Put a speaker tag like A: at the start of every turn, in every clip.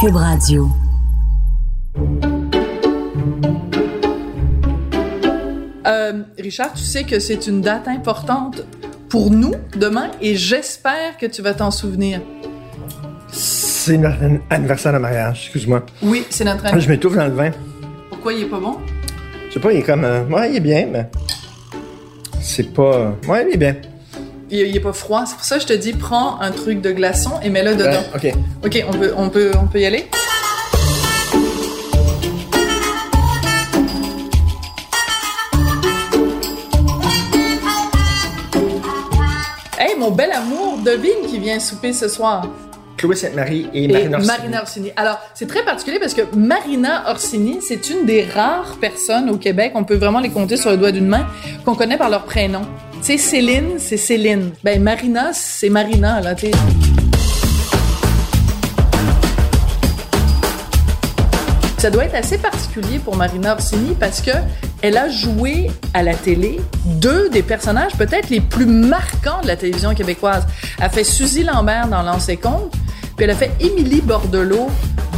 A: Cube Radio.
B: Euh, Richard, tu sais que c'est une date importante pour nous demain et j'espère que tu vas t'en souvenir.
C: C'est notre anniversaire de mariage, excuse-moi.
B: Oui, c'est notre
C: Je
B: anniversaire.
C: m'étouffe dans le vin.
B: Pourquoi il est pas bon?
C: Je sais pas, il est comme. euh, ouais, il est bien, mais. C'est pas. Ouais, il est bien.
B: Il, il est pas froid. C'est pour ça que je te dis, prends un truc de glaçon et mets-le dedans.
C: Ok.
B: Ok, on peut, on peut, on peut y aller? Hey, mon bel amour, devine qui vient souper ce soir.
C: Chloé Sainte-Marie et
B: Et
C: Marina Orsini.
B: Marina Orsini. Alors, c'est très particulier parce que Marina Orsini, c'est une des rares personnes au Québec, on peut vraiment les compter sur le doigt d'une main, qu'on connaît par leur prénom. Tu sais, Céline, c'est Céline. Ben, Marina, c'est Marina, là, tu. Ça doit être assez particulier pour Marina Orsini parce que elle a joué à la télé deux des personnages peut-être les plus marquants de la télévision québécoise. Elle a fait Suzy Lambert dans L'ancien compte, puis elle a fait Émilie Bordelot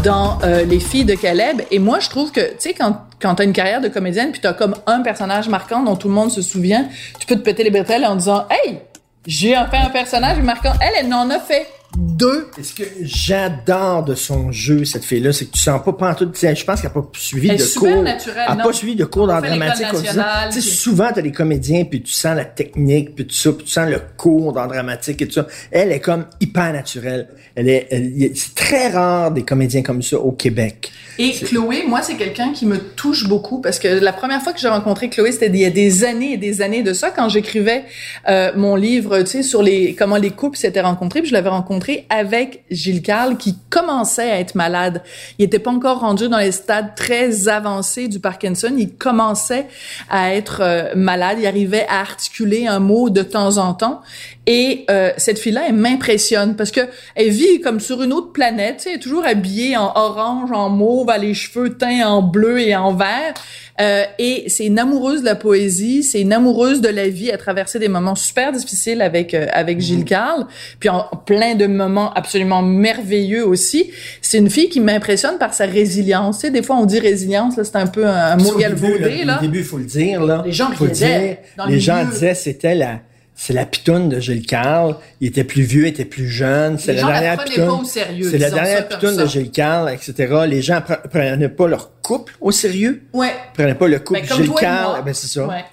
B: dans euh, Les filles de Caleb. Et moi, je trouve que, tu sais, quand, quand t'as une carrière de comédienne, puis t'as comme un personnage marquant dont tout le monde se souvient, tu peux te péter les bretelles en disant « Hey, j'ai fait un personnage marquant. » Elle, elle en a fait deux.
C: Ce que j'adore de son jeu, cette fille-là, c'est que tu sens pas pantoute. tu sais, Je pense qu'elle n'a pas suivi
B: Elle
C: de
B: super
C: cours.
B: naturelle,
C: Elle n'a pas suivi de cours
B: fait
C: dramatique.
B: nationale,
C: Tu sais,
B: puis-
C: souvent, t'as des comédiens, puis tu sens la technique, puis tout ça, puis tu sens le cours d'art dramatique et tout ça. Elle est comme hyper naturelle. Elle est, c'est très rare des comédiens comme ça au Québec.
B: Et Chloé, moi, c'est quelqu'un qui me touche beaucoup parce que la première fois que j'ai rencontré Chloé, c'était il y a des années et des années de ça, quand j'écrivais euh, mon livre, tu sais, sur les comment les couples s'étaient rencontrés. Puis je l'avais rencontré avec Gilles Carle, qui commençait à être malade. Il était pas encore rendu dans les stades très avancés du Parkinson. Il commençait à être euh, malade. Il arrivait à articuler un mot de temps en temps. Et euh, cette fille-là, elle m'impressionne parce que elle vit comme sur une autre planète. Tu sais, elle est toujours habillée en orange, en mauve, elle a les cheveux teints en bleu et en vert. Euh, et c'est une amoureuse de la poésie, c'est une amoureuse de la vie. Elle a traversé des moments super difficiles avec euh, avec Gilles Carle, puis en plein de moments absolument merveilleux aussi. C'est une fille qui m'impressionne par sa résilience. Tu sais, des fois on dit résilience, là, c'est un peu un, un mot
C: Au début,
B: galvaudé là.
C: Au début, faut le dire, là.
B: Les gens
C: Faut le
B: riaidaient
C: dire.
B: dans le
C: Les gens disaient c'était la, c'est la pitoune de Gilles Carle. Il était plus vieux, il était plus jeune. C'est la dernière pitoune.
B: pas au sérieux,
C: C'est la dernière pitoune de Gilles Carle, etc. Les gens pre- prenaient pas leur couple au sérieux.
B: Ouais.
C: Prenaient pas le couple
B: Ben,
C: Gilles Carle. Ben, c'est ça.
B: Ouais.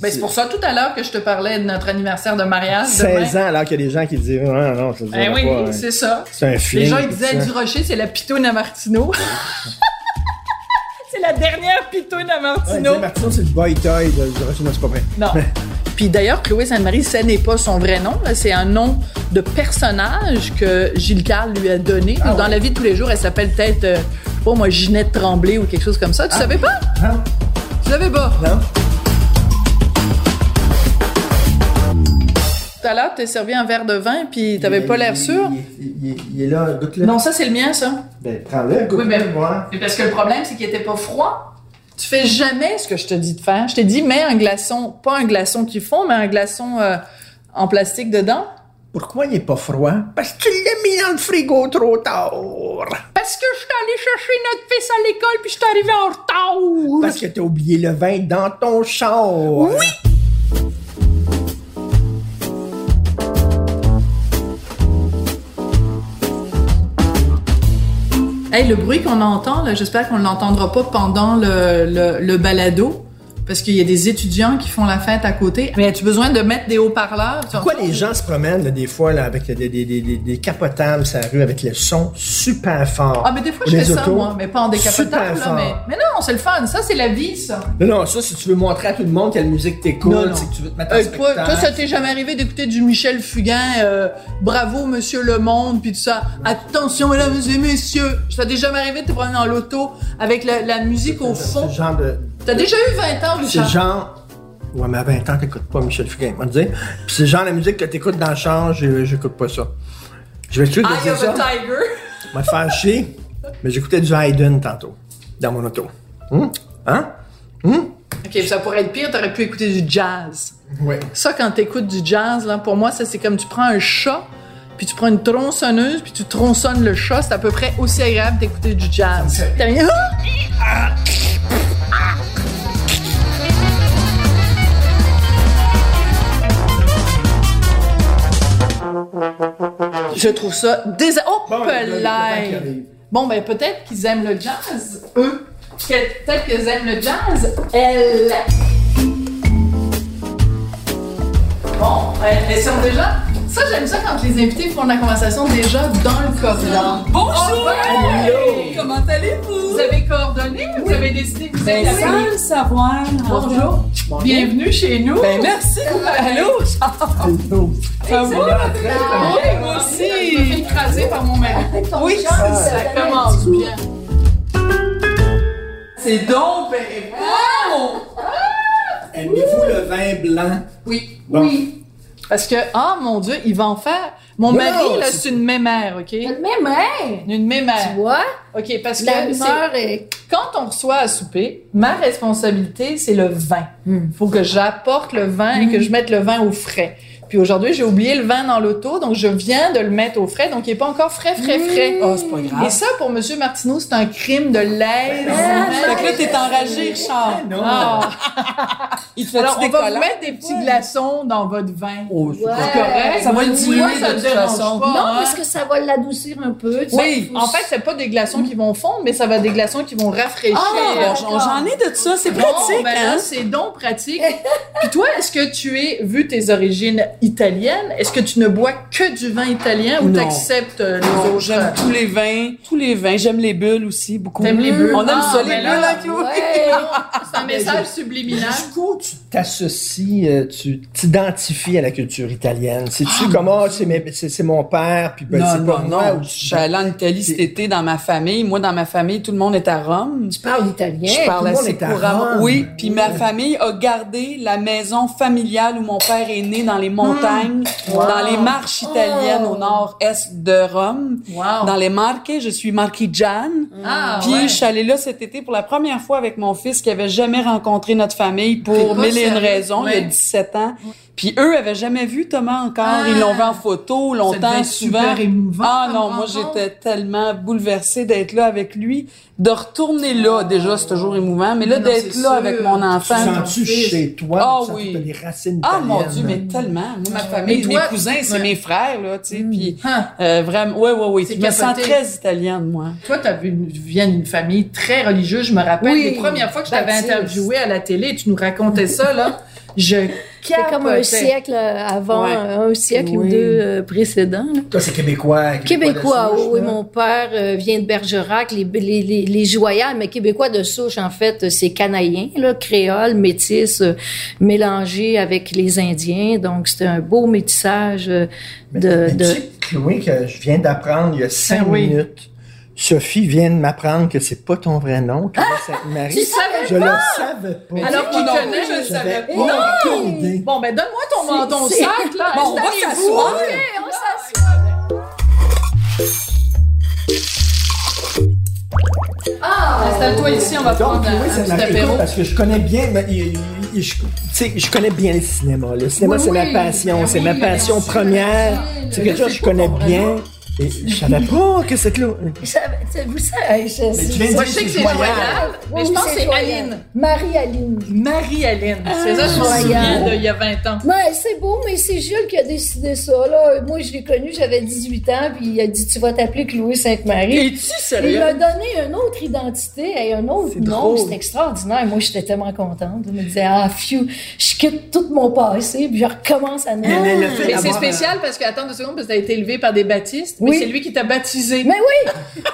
B: Ben, c'est pour ça tout à l'heure que je te parlais de notre anniversaire de mariage.
C: 16
B: demain.
C: ans, alors qu'il y a des gens qui disent, non, non, ça se
B: Ben oui,
C: pas, hein.
B: c'est ça.
C: C'est un film.
B: Les gens ils disaient du Rocher, c'est la pitoune à Martineau. c'est la dernière pitoune à
C: Ouais,
B: Martineau.
C: Martineau, c'est le boy toy de, de Rocher, non, c'est pas vrai.
B: non. Puis d'ailleurs, Chloé Sainte-Marie, ce n'est pas son vrai nom. C'est un nom de personnage que Gilles Carle lui a donné.
C: Ah
B: Dans
C: ouais.
B: la vie de tous les jours, elle s'appelle peut-être, euh, je sais pas moi, Ginette Tremblay ou quelque chose comme ça. Tu savais pas? Tu savais pas?
C: Non?
B: Tout à l'heure, t'es servi un verre de vin, puis t'avais pas l'air sûr?
C: Il, il- il- il est là, goûte-le.
B: Non, ça, c'est le mien, ça.
C: Ben, prends-le, goûte-le,
B: Oui, mais parce que le problème, c'est qu'il était pas froid. Tu fais jamais ce que je te dis de faire. Je t'ai dit, mets un glaçon, pas un glaçon qui fond, mais un glaçon euh, en plastique dedans.
C: Pourquoi il est pas froid? Parce que tu l'as mis dans le frigo trop tard.
B: Parce que je suis allée chercher notre fils à l'école, puis je suis arrivée en retard.
C: Parce que t'as oublié le vin dans ton char. Oui!
B: Hey, le bruit qu'on entend, j'espère qu'on ne l'entendra pas pendant le, le, le balado. Parce qu'il y a des étudiants qui font la fête à côté. Mais as-tu besoin de mettre des haut-parleurs?
C: Pourquoi les gens se promènent là, des fois là, avec des, des, des, des, des capotables sur la rue avec le son super fort?
B: Ah, mais des fois, je fais ça, moi, mais pas en décapotable, là, mais... Mais non, c'est le fun. Ça, c'est la vie, ça.
C: Non, non, ça, si tu veux montrer à tout le monde quelle musique t'écoutes, c'est que tu veux te mettre en
B: Euh, toi, toi, ça t'est jamais arrivé d'écouter du Michel Fugain, euh, bravo Monsieur Le Monde, puis tout ça. Attention, mesdames et messieurs, ça t'est jamais arrivé de te promener dans l'auto avec la, la musique au fond?
C: genre de...
B: T'as déjà eu 20 ans,
C: C'est
B: Richard.
C: genre... Ouais, mais à 20 ans, t'écoutes pas Michel Fugain, on va dire. Puis c'est genre de musique que t'écoutes dans le j'ai- j'écoute pas ça. Je vais te dire
B: Eye
C: dire ça?
B: a Tiger.
C: Je vais te faire chier, mais j'écoutais du Haydn tantôt, dans mon auto. Hum? Hein?
B: Ok, ça pourrait être pire, t'aurais pu écouter du jazz.
C: Oui.
B: Ça, quand t'écoutes du jazz, là, pour moi, ça, c'est comme tu prends un chat, puis tu prends une tronçonneuse, puis tu tronçonnes le chat. C'est à peu près aussi agréable d'écouter du jazz. T'as rien- Je trouve ça dés... Oh,
C: Bon, ben.
B: Bon, ben peut-être qu'ils aiment le jazz, eux. Peut-être qu'ils aiment le jazz, elles. Bon, elles elles sont déjà... Ça, j'aime ça quand les invités font de la conversation déjà dans le corridor. Bonjour!
D: Comment allez-vous?
B: Vous avez coordonné? Vous avez décidé que vous
D: Ben, sans le savoir.
B: Bonjour. Bienvenue chez nous.
D: Ben, merci. Allô? Ça va?
B: Oui, moi aussi. Je me fais écraser par mon mari. Oui, ça commence bien.
D: C'est donc ben!
C: Aimez-vous le vin blanc?
B: Oui.
C: Bon.
B: Oui. Parce que, ah mon Dieu, il va en faire. Mon mari, là,
C: c'est-
B: une mémère, OK?
E: Même mère,
B: Une mémère.
E: tu vois,
B: OK, parce que
E: la est...
B: quand on reçoit à souper, ma responsabilité, c'est le vin. Il faut que j'apporte le vin et que je mette le vin au frais. Puis aujourd'hui, j'ai oublié le vin dans l'auto, donc je viens de le mettre au frais, donc il est pas encore frais, frais, frais.
D: Oh, c'est pas grave.
B: Et ça, pour Monsieur Martineau, c'est un crime de l'aise.
D: Fait que là, t'es enragé, Richard.
C: Non.
B: Ah.
D: Il te fait
B: Alors, on va vous mettre des petits glaçons dans votre vin.
D: Oh, c'est
E: Ouais.
B: correct.
D: Ça va le diluer, de
B: te
D: toute façon.
B: pas,
E: Non,
B: hein?
E: parce que ça va l'adoucir un peu. sais,
B: Oui, en fait, c'est pas des glaçons qui vont fondre, mais ça va être des glaçons qui vont rafraîchir.
D: Ah, j'en ai de ça, c'est
B: Bon,
D: pratique,
B: ben
D: hein?
B: c'est donc pratique. Puis toi, est-ce que tu es, vu tes origines italiennes, est-ce que tu ne bois que du vin italien ou t'acceptes euh, les
D: Non,
B: autres?
D: J'aime tous les vins, tous les vins. J'aime les bulles aussi, beaucoup.
B: T'aimes les bulles?
D: On aime
B: Ah,
D: ça, les
B: ben
D: bulles,
B: là,
D: hein?
E: Ouais.
B: C'est un message subliminal.
C: Jusqu'où tu t'associes, euh, tu t'identifies à la culture italienne? C'est-tu comme, ah, c'est mes- c'est c'est mon père, puis ben,
D: non,
C: c'est pas
D: non,
C: moi?
D: non.
C: ou
D: Je suis allée en Italie cet été dans ma famille. Moi, dans ma famille, tout le monde est à Rome.
E: Tu parles italien.
D: Je parle
C: tout
D: assez couramment. Oui, puis ma famille a gardé la maison familiale où mon père est né dans les dans les marches italiennes au nord-est de Rome,
B: Wow.
D: dans les Marques. Je suis marchigiane.
B: Ah,
D: Puis
B: ouais.
D: je suis allée là cet été pour la première fois avec mon fils qui avait jamais rencontré notre famille pour mille et une raisons. Il
B: Ouais.
D: a 17 ans. Puis eux avaient jamais vu Thomas encore. Ils l'ont vu en photo
B: Ça
D: longtemps, souvent.
B: super émouvant
D: ah non, moi j'étais tellement bouleversée d'être là avec lui, de retourner là. Déjà c'est toujours émouvant, mais là d'être là
B: sûr.
D: avec mon
C: Tu
D: enfant.
C: sens-tu
B: fils.
C: chez toi?
D: Ah
C: tu sens
D: oui.
C: des racines
D: Ah mon Dieu, mais tellement. Moi, ma famille,
B: toi-
D: mes cousins, c'est
B: Ouais.
D: mes frères, là, tu sais. Puis,
B: Hein.
D: euh, vraiment, ouais, ouais, ouais.
B: C'est
D: Je me sens très italienne, moi.
B: Toi, t'as vu, tu viens d'une famille très religieuse. Je me rappelle
E: Oui,
B: les premières fois que je t'avais interviewé à la télé, tu nous racontais ça, là. Je
E: C'est comme un siècle avant,
D: Ouais.
E: un siècle ou deux euh, précédents. là.
C: Toi, c'est québécois.
E: Québécois,
C: de souche,
E: oui,
C: là.
E: mon père euh, vient de Bergerac, les, les, les, les Joyales, mais québécois de souche, en fait, c'est canadien, là, créole, métis, euh, mélangé avec les Indiens. Donc, c'était un beau métissage euh,
C: Mais-
E: de...
C: mais
E: de...
C: tu sais, Chloé, que je viens d'apprendre il y a cinq
B: Ah oui.
C: minutes, Sophie vient de m'apprendre que c'est pas ton vrai nom, Chloé Sainte-Marie.
B: Tu savais
C: Je le savais pas.
B: Alors qu'il
D: non,
B: connaît,
D: je le
B: je
D: savais
B: pas.
C: idée.
B: Bon, ben, donne-moi ton,
E: C'est-
B: ton
E: c'est-
B: sac, là.
D: Bon, on va s'asseoir.
E: on s'assoit.
B: Installe-toi ici, on va
C: Donc,
B: prendre un,
C: Chloé
B: un petit apéro.
C: parce que je connais bien, mais, il- il- je, tu sais, je connais bien le cinéma. Le cinéma,
B: Oui,
C: c'est
B: oui,
C: ma passion, c'est
B: oui,
C: ma passion première. C'est quelque chose que je connais bien. Et je savais pas que c'est
E: tu- Vous savez, je,
C: Mais tu viens de
B: Moi,
C: dire
B: je sais que c'est
C: joyal.
B: Mais je pense que c'est. Aline.
E: Marie-Aline.
B: Marie-Aline. C'est ça, je me
E: Joyal.
B: souviens d'il y a 20 ans.
E: Ouais, c'est beau, mais c'est Jules qui a décidé ça. Là. Moi, je l'ai connu, j'avais 18 ans, puis il a dit Tu vas t'appeler Chloé Sainte-Marie.
D: Es-tu
E: Il
D: sérieux?
E: m'a donné une autre identité et un autre
D: C'est
E: nom.
D: drôle.
E: C'était extraordinaire. Moi, j'étais tellement contente. Je me disais, ah, phew, je quitte tout mon passé, puis je recommence à
C: fait
B: Et c'est spécial parce que, attends deux secondes, parce que t'as été élevé par des baptistes, mais
E: Oui.
B: c'est lui qui t'a baptisé.
E: Mais oui!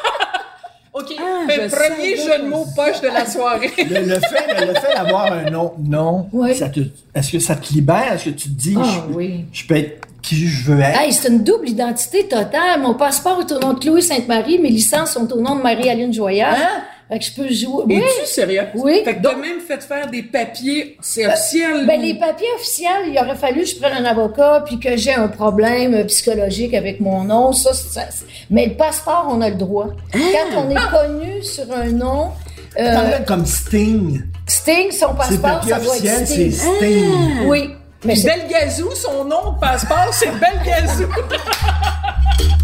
B: OK.
D: Ah, je
B: premier jeu de mots poche de la soirée.
C: Le, le fait, le fait d'avoir un nom,
E: Oui.
C: te, est-ce que ça te libère? Est-ce que tu te dis,
E: Ah
C: je,
E: oui.
C: je peux être qui je veux être?
E: Hey, c'est une double identité totale. Mon passeport est au nom de Chloé Sainte-Marie, mes licences sont au nom de Marie-Aline Joyal.
B: Hein?
E: Fait que je peux jouer. Oui.
D: Es-tu sérieux?
E: Oui.
D: Fait que t'as même fait faire des papiers, c'est officiel.
E: Ben, les papiers officiels, il aurait fallu que je prenne un avocat puis que j'ai un problème euh, psychologique avec mon nom. Ça, c'est- ça, c'est- mais le passeport, on a le droit.
D: Ah!
E: Quand on est connu sur un nom, euh,
C: T'en comme Sting.
E: Sting, son passeport, ça doit être
C: officiel, c'est
E: Sting.
C: Sting.
E: Oui. Mais
B: Belgazou, son nom de passeport, c'est Belgazou.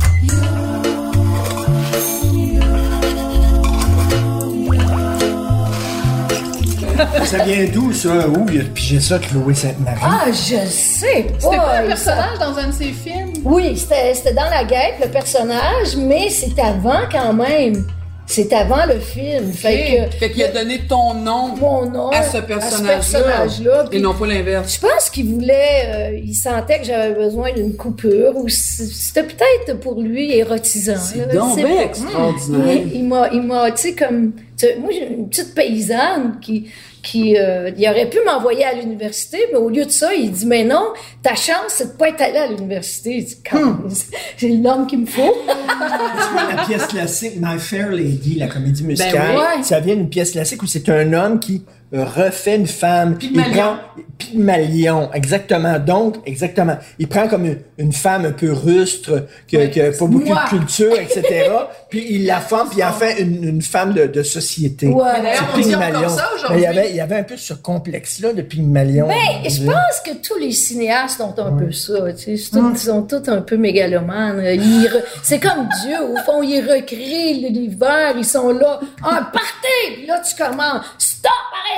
C: Ça vient d'où, ça? Où il a pigé ça, Chloé Sainte-Marie?
E: Ah, je sais pas.
B: C'était pas un personnage dans un de ses films?
E: Oui, c'était c'était dans la guêpe, le personnage, mais c'est avant quand même. C'est avant le film. Fait que
D: Fait qu'il a donné ton nom
E: mon nom
D: à ce personnage-là. et non pas l'inverse.
E: Je pense qu'il voulait, euh, il sentait que j'avais besoin d'une coupure, ou c'était peut-être pour lui érotisant.
D: C'est donc bien extraordinaire.
E: Il, il m'a, il m'a, tu sais, comme, moi, j'ai une petite paysanne qui, qui, euh, il aurait pu m'envoyer à l'université, mais au lieu de ça, il dit, mais non, ta chance, c'est de pas être allé à l'université. Je dis, Quand- C'est l'homme qu'il me faut.
C: la pièce classique My Fair Lady, la comédie musicale,
E: Ben oui.
C: ça vient d'une pièce classique où c'est un homme qui refait une femme.
B: Pygmalion.
C: Il prend Pygmalion, exactement. Donc, exactement. Il prend comme une, une femme un peu rustre, qui a pas beaucoup
E: Moi.
C: de culture, etc. puis il la forme, puis il en fait une, une femme de, de société.
E: Ouais.
B: Mais d'ailleurs,
C: C'est
B: on dit
C: Pygmalion.
B: encore ça
C: Mais
B: aujourd'hui.
C: Il y avait, il y avait un peu ce complexe-là de Pygmalion.
E: Ben, je pense que tous les cinéastes ont un peu ça. Tu sais, Ils sont tous un peu mégalomanes. Re- C'est comme Dieu. Au fond, ils recréent l'univers. Ils sont là. Un party! Puis là, tu commences. Stop!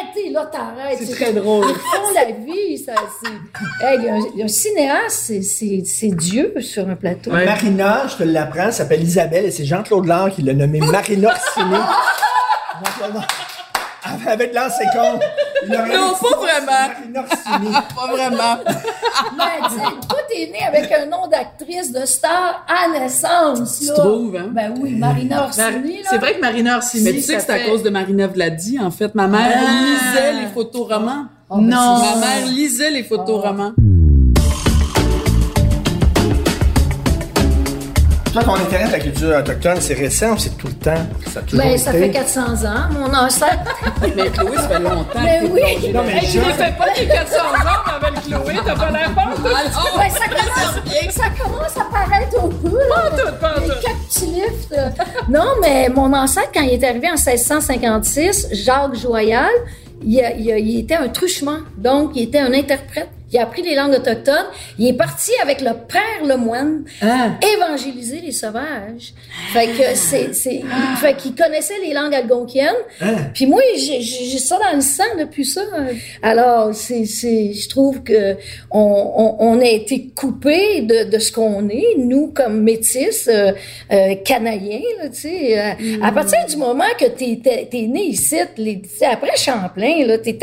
E: Arrêtez! Là, t'arrêtes.
D: C'est très drôle.
E: Ils font la vie. Ça. Hey, il y a un, un cinéaste, c'est, Dieu sur un plateau.
C: Marina, je te l'apprends, s'appelle Isabelle et c'est Jean-Claude Lard qui l'a nommée Marina Orsini. Avec l'ancien con. il aurait
D: Non, pas vraiment.
C: Marina Orsini.
D: Pas vraiment.
E: Ben, tu sais, toi, t'es né avec un nom d'actrice de star à naissance.
D: Tu
E: là.
D: trouves, hein?
E: Ben oui, Marina
B: Mar-
E: Orsini, là.
B: C'est vrai que Marina Orsini,
D: Mais tu sais que c'est à cause de Marina Vladi, en fait. Ma mère
B: Ah.
D: lisait les photoromans.
E: Oh, ben,
B: Non.
D: Ma mère lisait les photoromans.
C: Toi, ton intérêt pour la culture autochtone, c'est récent ou c'est tout le temps? Ça a toujours
E: Ben, ça fait 400 ans, mon ancêtre.
D: Mais Chloé, ça fait longtemps.
E: Mais
D: que
E: oui.
C: Non, mais
B: Hey,
C: je-
B: ne fais pas tes 400 ans avec Chloé, t'as pas l'air pas tout.
E: Ben, ça, commence, ça commence à paraître un peu, là.
B: Pas tout, pas
E: Les
B: tout.
E: quatre petits euh. Non, mais mon ancêtre, quand il est arrivé en 1656, Jacques Joyal, il, a- il a- il était un truchement. Donc, il était un interprète. Il a appris les langues autochtones. Il est parti avec le père Lemoine
B: Ah.
E: évangéliser les sauvages. Fait que c'est, c'est, fait qu'il connaissait les langues algonquiennes.
C: Hein?
E: Puis moi, j'ai, j'ai ça dans le sang depuis ça. Alors, c'est, c'est, je trouve que on, on, on a été coupé de, de ce qu'on est, nous comme métis, euh, euh, canadiens, là, tu sais. Euh, À partir du moment que t'es, t'es, t'es né ici, les, après Champlain, là, t'es,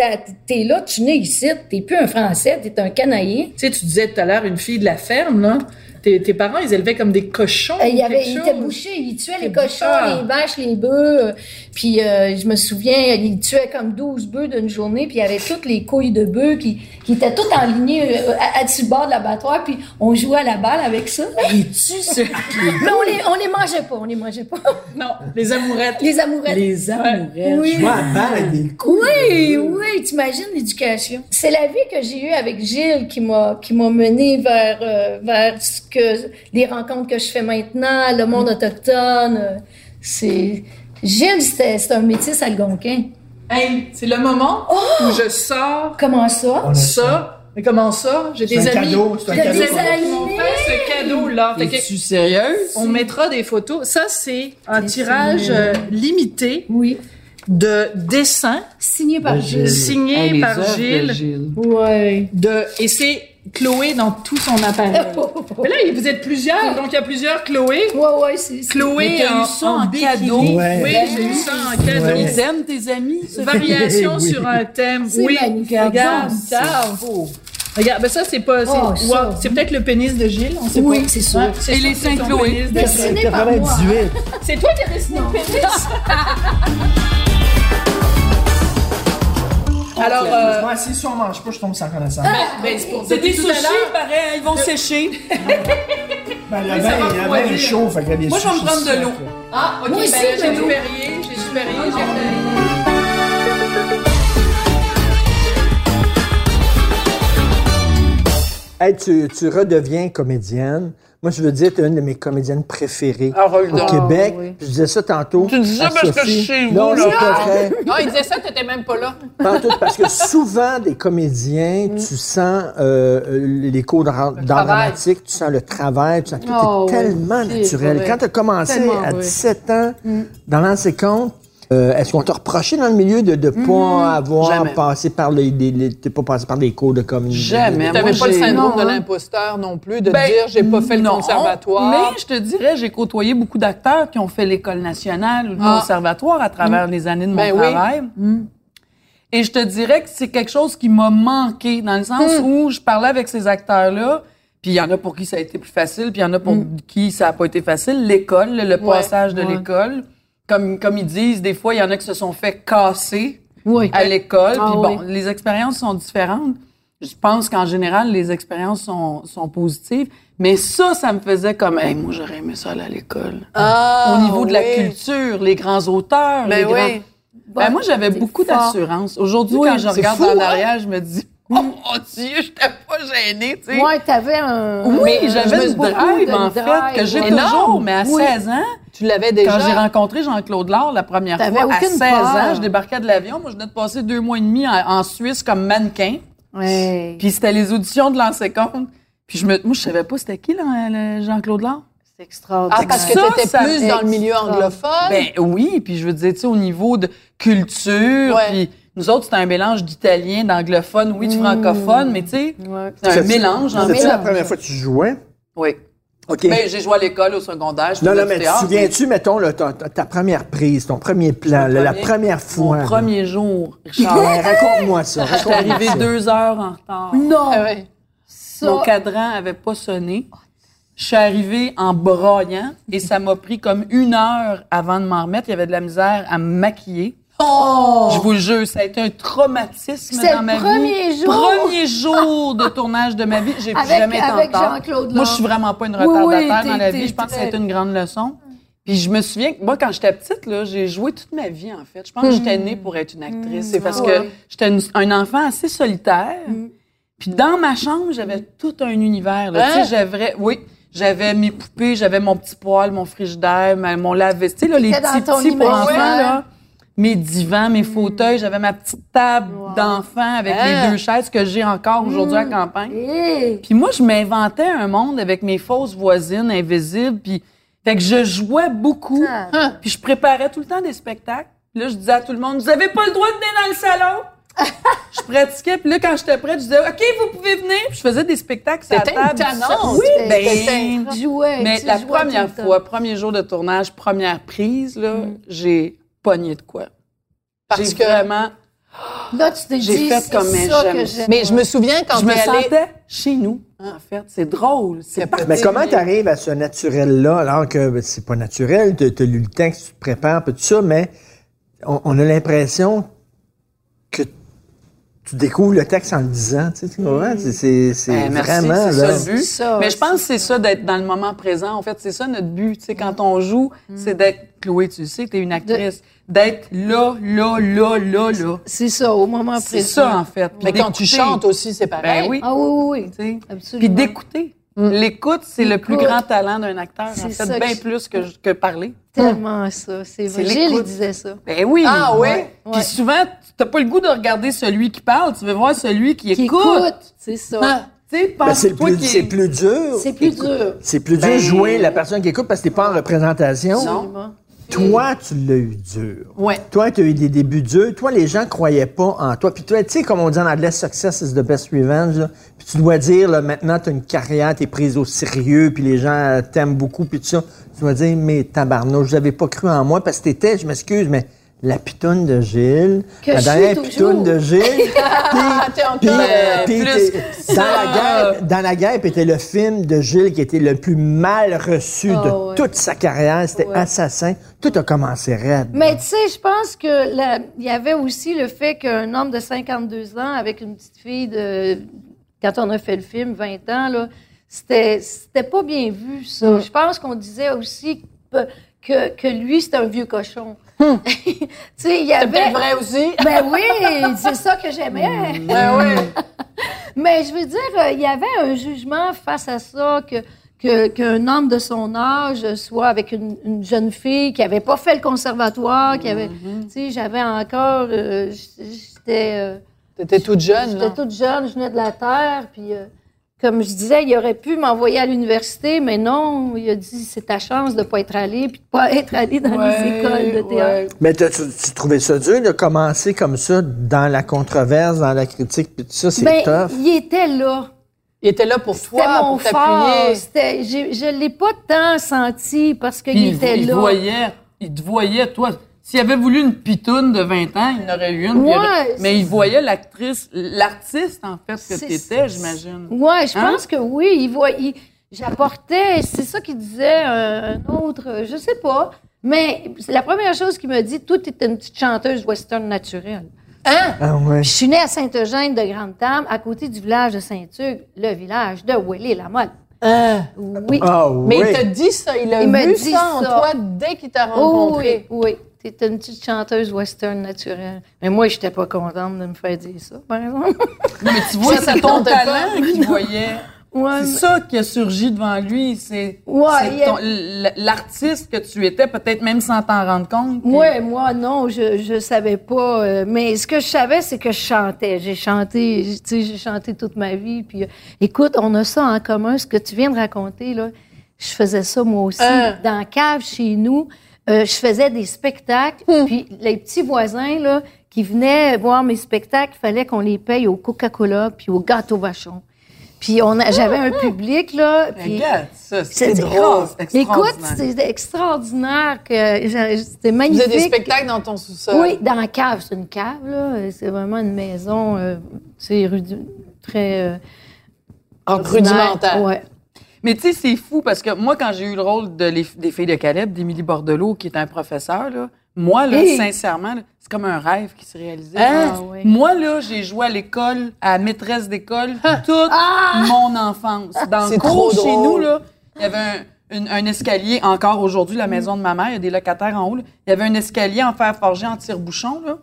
E: t'es là, tu nais ici, t'es plus un Français, t'es un Canadien.
B: Tu sais, tu disais tout à l'heure une fille de la ferme, là. Tes, tes parents, ils élevaient comme des cochons.
E: Euh, il, y avait, il était bouché, il tuait les
B: C'est-
E: cochons, les vaches, les bœufs. Euh, Puis euh, je me souviens, il tuait comme 12 bœufs d'une journée, puis il y avait toutes les couilles de bœufs qui, qui étaient toutes enlignées euh, à, à dessus le bord de l'abattoir, puis on jouait à la balle avec ça.
D: Es-tu sérieux?
E: Mais on les, on les mangeait pas, on les mangeait pas.
B: Non, les amourettes.
E: Les amourettes.
D: Les amourettes.
E: Oui.
C: Vois à balle avec des coups.
E: Oui, oui, t'imagines l'éducation. C'est la vie que j'ai eue avec Gilles qui m'a qui m'a mené vers euh, vers ce que les rencontres que je fais maintenant, le monde autochtone. euh, c'est Gilles, c'est un métis algonquin.
B: Hey, c'est le moment où je sors
E: Comment ça?
B: Ça Mais comment ça? J'ai des
C: C'est un
B: amis.
C: cadeau, c'est un
B: J'ai
C: cadeau.
B: des amis qui m'ont fait ce cadeau-là. Que
D: Es-tu sérieuse?
B: on mettra des photos. Ça, c'est un tirage euh, limité
E: Oui.
B: de dessins
E: Signé par Gilles.
D: les
B: par
D: œuvres de
B: Gilles.
D: Gilles.
E: Ouais.
B: De, et c'est Chloé dans tout son appareil. Mais là, vous êtes plusieurs, donc il y a plusieurs Chloé.
E: Ouais, ouais, c'est.
B: Chloé
D: Mais
B: en,
D: eu ça
B: en
D: cadeau?
C: Ouais.
B: Oui, j'ai eu ça en cadeau.
C: Ouais.
D: Ils aiment tes amis?
B: Variation
C: Oui.
B: sur un thème. Oui,
E: magnifique.
B: regarde, ça. Regarde, ben ça c'est pas, c'est,
E: Oh,
B: peut-être le pénis de Gilles, on sait
E: Oui,
B: pas.
E: c'est sûr.
B: Ouais, c'est
D: Et
B: sûr
D: les
B: que c'est
D: seins
B: ton
D: Chloé.
B: pénis de-
E: Dessiné par moi.
C: 98.
B: C'est toi qui as dessiné le pénis? Alors, euh,
C: Moi, si si on mange pas, je tombe sans connaissance.
B: ben, c'est
D: des
B: tout
D: sushis, pareil, ils vont sécher.
C: Ben, le vin, est chaud, fait qu'il y a des
D: Moi, je vais me prendre de l'eau.
B: Ah, ok, ben, j'ai
E: l'eau.
B: Perrier, j'ai du Perrier, j'ai
C: Hey, tu, tu redeviens comédienne. Moi, je veux dire, tu es une de mes comédiennes préférées
D: Ah,
C: au. Québec.
E: oui.
C: Je disais ça tantôt.
D: Tu dis ça
C: à
D: parce que
C: Sophie.
D: je suis chez vous,
C: Non,
D: là.
C: c'est pas vrai.
B: Non, il disait ça, t'étais même pas là.
C: Tout, parce que souvent, des comédiens,
E: Mm.
C: tu sens euh, les cours d'art dramatique, tu sens le travail, tu sens tout
E: Oh,
C: est
E: oui.
C: tellement naturel. Quand tu as commencé
E: Tellement
C: à
E: vrai.
C: 17 ans,
E: Mm.
C: dans l'ancien compte, euh, est-ce qu'on t'a reproché dans le milieu de ne pas avoir
D: Jamais.
C: passé par les, les, les- t'es pas passé par des cours de communication?
D: Jamais.
B: T'avais
D: Moi,
B: pas le syndrome
E: non,
B: de l'imposteur non plus, de
D: Ben,
B: dire j'ai pas fait le
D: non,
B: conservatoire.
D: Mais je te dirais, j'ai côtoyé beaucoup d'acteurs qui ont fait l'école nationale ou le
B: Ah.
D: conservatoire à travers les années de mon
B: Ben oui.
D: travail. Et je te dirais que c'est quelque chose qui m'a manqué dans le sens
B: Hmm.
D: où je parlais avec ces acteurs-là, puis il y en a pour qui ça a été plus facile, puis il y en a pour qui ça a pas été facile. L'école, le, le
B: Hmm. Ouais,
D: passage de
E: ouais.
D: l'école, comme comme ils disent, des fois il y en a qui se sont fait casser
E: Oui.
D: à l'école.
E: Ah
D: Puis bon,
E: oui.
D: les expériences sont différentes. Je pense qu'en général, les expériences sont, sont positives. Mais ça, ça me faisait comme, hey, moi, j'aurais aimé ça aller à l'école.
B: Ah,
D: Au niveau de la culture, les grands auteurs,
B: Ben
D: les
B: oui.
D: grands... Ben, moi, j'avais beaucoup d'assurance. Aujourd'hui,
B: Oui,
D: quand je regarde
B: fou,
D: en
B: hein?
D: arrière, je me dis, oh mon Dieu, j'étais pas gênée, tu sais.
E: Ouais, t'avais un.
D: Oui, j'avais
E: un
D: une drive,
E: de
D: en fait, que j'ai
E: ouais.
D: toujours, mais à
E: Oui.
D: 16 ans,
B: Tu l'avais déjà.
D: quand j'ai rencontré Jean-Claude Laure la première
E: T'avais
D: fois, à
E: aucune
D: 16
E: peur.
D: ans, je débarquais de l'avion. Moi, je venais de passer deux mois et demi en, en Suisse comme mannequin.
E: Ouais.
D: Puis c'était les auditions de l'ancien compte. Puis je me, moi, je savais pas c'était qui, là, le Jean-Claude Laure.
E: C'est extraordinaire.
B: Ah, parce que
D: Ça,
B: t'étais
D: ça
B: plus dans le milieu anglophone.
D: Ben oui, puis je veux dire, tu sais, au niveau de culture,
B: Ouais.
D: puis nous autres, c'était un mélange d'italien, d'anglophone, oui, de francophone, mais tu sais,
E: Ouais.
D: c'est un mélange. fait.
C: la première fois que tu jouais?
D: Oui.
C: OK.
D: Ben, j'ai joué à l'école, au secondaire. je
C: non, non, mais te
D: théâtre,
C: souviens-tu, mettons, là, ta, ta- ta première prise, ton premier plan, la première fois?
D: Mon
C: là?
D: premier jour, Richard.
C: Raconte-moi ça.
D: J'étais
C: raconte-moi
D: arrivée
C: ça.
D: deux heures en retard.
E: Non!
B: Ah ouais.
E: Ça,
D: Mon cadran avait pas sonné. Je suis arrivée en broyant et ça m'a pris comme une heure avant de m'en remettre. Il y avait de la misère à me maquiller. Je vous le jure, ça a été un traumatisme
E: C'est
D: dans
E: le
D: ma
E: premier
D: vie.
E: jour.
D: Premier jour de tournage de ma vie. J'ai plus jamais été
E: avec. Jean-Claude
D: Moi, je suis vraiment pas une retardataire
E: oui,
D: dans la vie. Je pense que ça a été une grande leçon. Puis je me souviens que moi, quand j'étais petite, là, j'ai joué toute ma vie, en fait. Je pense que j'étais née pour être une actrice. C'est parce que
E: Ouais.
D: j'étais un enfant assez solitaire. Puis dans ma chambre, j'avais tout un univers. Là.
B: Hein?
D: Tu sais, j'avais, oui, j'avais mes poupées, j'avais mon petit poêle, mon frigidaire, mon lave-vaisselle, là, les petits petits pour enfants, là. Mes divans, mes fauteuils, j'avais ma petite table d'enfant avec
B: Hein?
D: les deux chaises que j'ai encore aujourd'hui à campagne.
E: Hey.
D: Puis moi, je m'inventais un monde avec mes fausses voisines invisibles. Puis fait que je jouais beaucoup.
E: Ah.
D: Puis je préparais tout le temps des spectacles. Puis là, je disais à tout le monde, vous avez pas le droit de venir dans le salon? je pratiquais. Puis là, quand j'étais prête, je disais, OK, vous pouvez venir. Puis je faisais des spectacles sur la
B: C'était
D: table.
B: étonnant.
D: Oui,
E: T'étais-
D: ben...
E: Jouais.
D: Mais la première fois, premier jour de tournage, première prise, là, j'ai pogné de quoi.
B: Parce que-
D: vraiment...
E: Là, tu t'es
D: J'ai
E: dit,
D: fait comme, mais
E: ça que j'aime.
B: Mais je me souviens quand
D: je me
B: allée-
D: sentais chez nous, en fait. C'est drôle. C'est
B: Mais
C: Mais comment tu arrives à ce naturel-là, alors que ben, c'est pas naturel, tu as lu le texte, tu te prépares, tout ça, mais on, on a l'impression que tu découvres le texte en le disant, tu sais, tu comprends? C'est- C'est c'est
D: Ben, merci,
C: vraiment,
D: c'est
C: là...
D: ça le but.
E: Ça,
D: Mais je pense que c'est ça d'être dans le moment présent. En fait, c'est ça notre but. Tu sais, quand on joue, c'est d'être Chloé, tu sais, t'es une actrice, d'être là, là, là, là, là.
E: C'est ça, au moment
D: C'est
E: présent.
D: ça en fait.
B: Mais quand tu chantes aussi, c'est pareil.
D: ben oui,
E: Ah oui, oui, oui.
D: tu.
E: Absolument.
D: Puis d'écouter. L'écoute, c'est le plus grand talent d'un acteur. En
E: C'est
D: fait,
E: ça
D: bien plus que, que parler.
E: Tellement ça. C'est
D: C'est
E: vrai. Gilles, il disait ça.
D: Ben oui.
B: Ah? Ouais.
D: Puis souvent, tu n'as pas le goût de regarder celui qui parle, tu veux voir celui qui,
E: Qui
D: écoute.
E: écoute, c'est ça.
B: Ah.
D: Tu sais,
C: Ben, c'est plus, c'est plus dur.
E: C'est plus dur.
C: C'est plus dur
D: Ben-
C: de jouer la personne qui écoute parce que t'es pas en représentation.
E: Absolument.
C: Toi, tu l'as eu dur.
B: Ouais.
C: Toi, tu as eu des débuts durs. Toi, les gens croyaient pas en toi. Puis toi, tu sais, comme on dit en anglais, success is the best revenge. là. Puis tu dois dire, là, maintenant, tu as une carrière, tu es prise au sérieux, puis les gens euh, t'aiment beaucoup, puis tout ça. Tu dois dire, mais tabarnouche, je n'avais pas cru en moi parce que t'étais, je m'excuse, mais la pitoune de Gilles,
E: Que
C: la dernière pitoune de Gilles.
B: Ah,
C: Puis,
B: euh,
D: que
C: dans la guerre, dans la guerre, était le film de Gilles qui était le plus mal reçu de
E: Ah ouais.
C: toute sa carrière. C'était
E: Ouais.
C: Assassin. Tout a commencé raide.
E: Mais tu sais, je pense que il y avait aussi le fait qu'un homme de 52 ans avec une petite fille de quand on a fait le film 20 ans là, c'était c'était pas bien vu ça. Je pense qu'on disait aussi que, que lui c'était un vieux cochon. tu sais, il y
B: C'est
E: avait
B: peut-être vrai aussi.
E: Ben oui, c'est ça que j'aimais.
B: Ben ouais.
E: Mais je veux dire, euh, il y avait un jugement face à ça que qu'un homme de son âge soit avec une, une jeune fille qui avait pas fait le conservatoire, qui avait, tu sais, j'avais encore, euh, j'étais, euh,
B: T'étais toute jeune,
E: j'étais toute jeune, je venais de la terre, puis euh, comme je disais, il aurait pu m'envoyer à l'université, mais non, il a dit c'est ta chance de pas être allé, puis de pas être allé dans les écoles de théâtre.
C: Mais tu, tu trouvais ça dur de commencer comme ça dans la controverse, dans la critique, puis tout ça, c'est
E: Ben,
C: tough?
E: il était là.
B: Il était là pour
E: C'était
B: toi,
E: mon
B: pour t'appuyer.
E: Je ne l'ai pas tant senti parce qu'il était
D: il
E: là.
D: voyait, il te voyait, toi. S'il avait voulu une pitoune de 20 ans, il en aurait eu une. il aurait- mais il voyait l'actrice, l'artiste, en fait, que
E: C'est-
D: t'étais, j'imagine.
E: Ouais, je
D: Hein?
E: pense que oui. Il voit, il- j'apportais, c'est ça qu'il disait euh, un autre, euh, je sais pas. Mais la première chose qu'il m'a dit, toi, tu une petite chanteuse western naturelle.
B: Hein?
C: Ah ouais.
E: Je suis née à Sainte-Eugène de Grande-Tame, à côté du village de Saint-Hugues, le village de Willy-la-Motte.
B: Hein?
E: Oui.
C: Ah
B: Mais
C: oui.
B: il t'a dit ça, il a
E: Il
B: vu
E: dit
B: ça en toi dès qu'il t'a
E: Oh, oui,
B: rencontré.
E: oui. T'es une petite chanteuse western naturelle. Mais moi, j'étais pas contente de me faire dire ça, par exemple.
D: Non, mais tu vois, c'est ton talent qu'il voyait.
E: Ouais,
D: C'est ça qui a surgi devant lui. C'est
E: Ouais,
D: l'artiste que tu étais, peut-être même sans t'en rendre compte. puis-
E: Moi, moi, non, je, je savais pas. euh, mais ce que je savais, c'est que je chantais. J'ai chanté, tu sais, j'ai chanté toute ma vie. Puis, euh, écoute, on a ça en commun. Ce que tu viens de raconter, là, je faisais ça moi aussi.
B: Hein?
E: Dans la cave chez nous, euh, je faisais des spectacles. Puis, les petits voisins, là, qui venaient voir mes spectacles, il fallait qu'on les paye au Coca-Cola puis au gâteau vachon. Puis, on a- j'avais un public, là. Puis,
D: regarde, ça,
E: c'est
D: c'est drôle. c'est
E: Écoute, c'était extraordinaire. que C'était magnifique.
B: faisais des spectacles dans ton sous-sol?
E: Oui, dans la cave. C'est une cave, là. C'est vraiment une maison, euh, tu sais, rudi- très... euh,
B: Rudimentaire.
E: Ouais.
D: Mais tu sais, c'est fou parce que moi, quand j'ai eu le rôle de les- des filles de Caleb, d'Émilie Bordelot, qui est un professeur, là, moi, là,
E: Hey!
D: sincèrement, c'est comme un rêve qui se réalisait.
B: Hein?
E: Ah, ouais.
D: Moi, là, j'ai joué à l'école, à maîtresse d'école, toute mon enfance. Dans le cours chez
B: drôle.
D: nous, là, il y avait un, une- un escalier, encore aujourd'hui, la maison de ma mère, il y a des locataires en haut. là. Il y avait un escalier en fer forgé en tire-bouchon, là.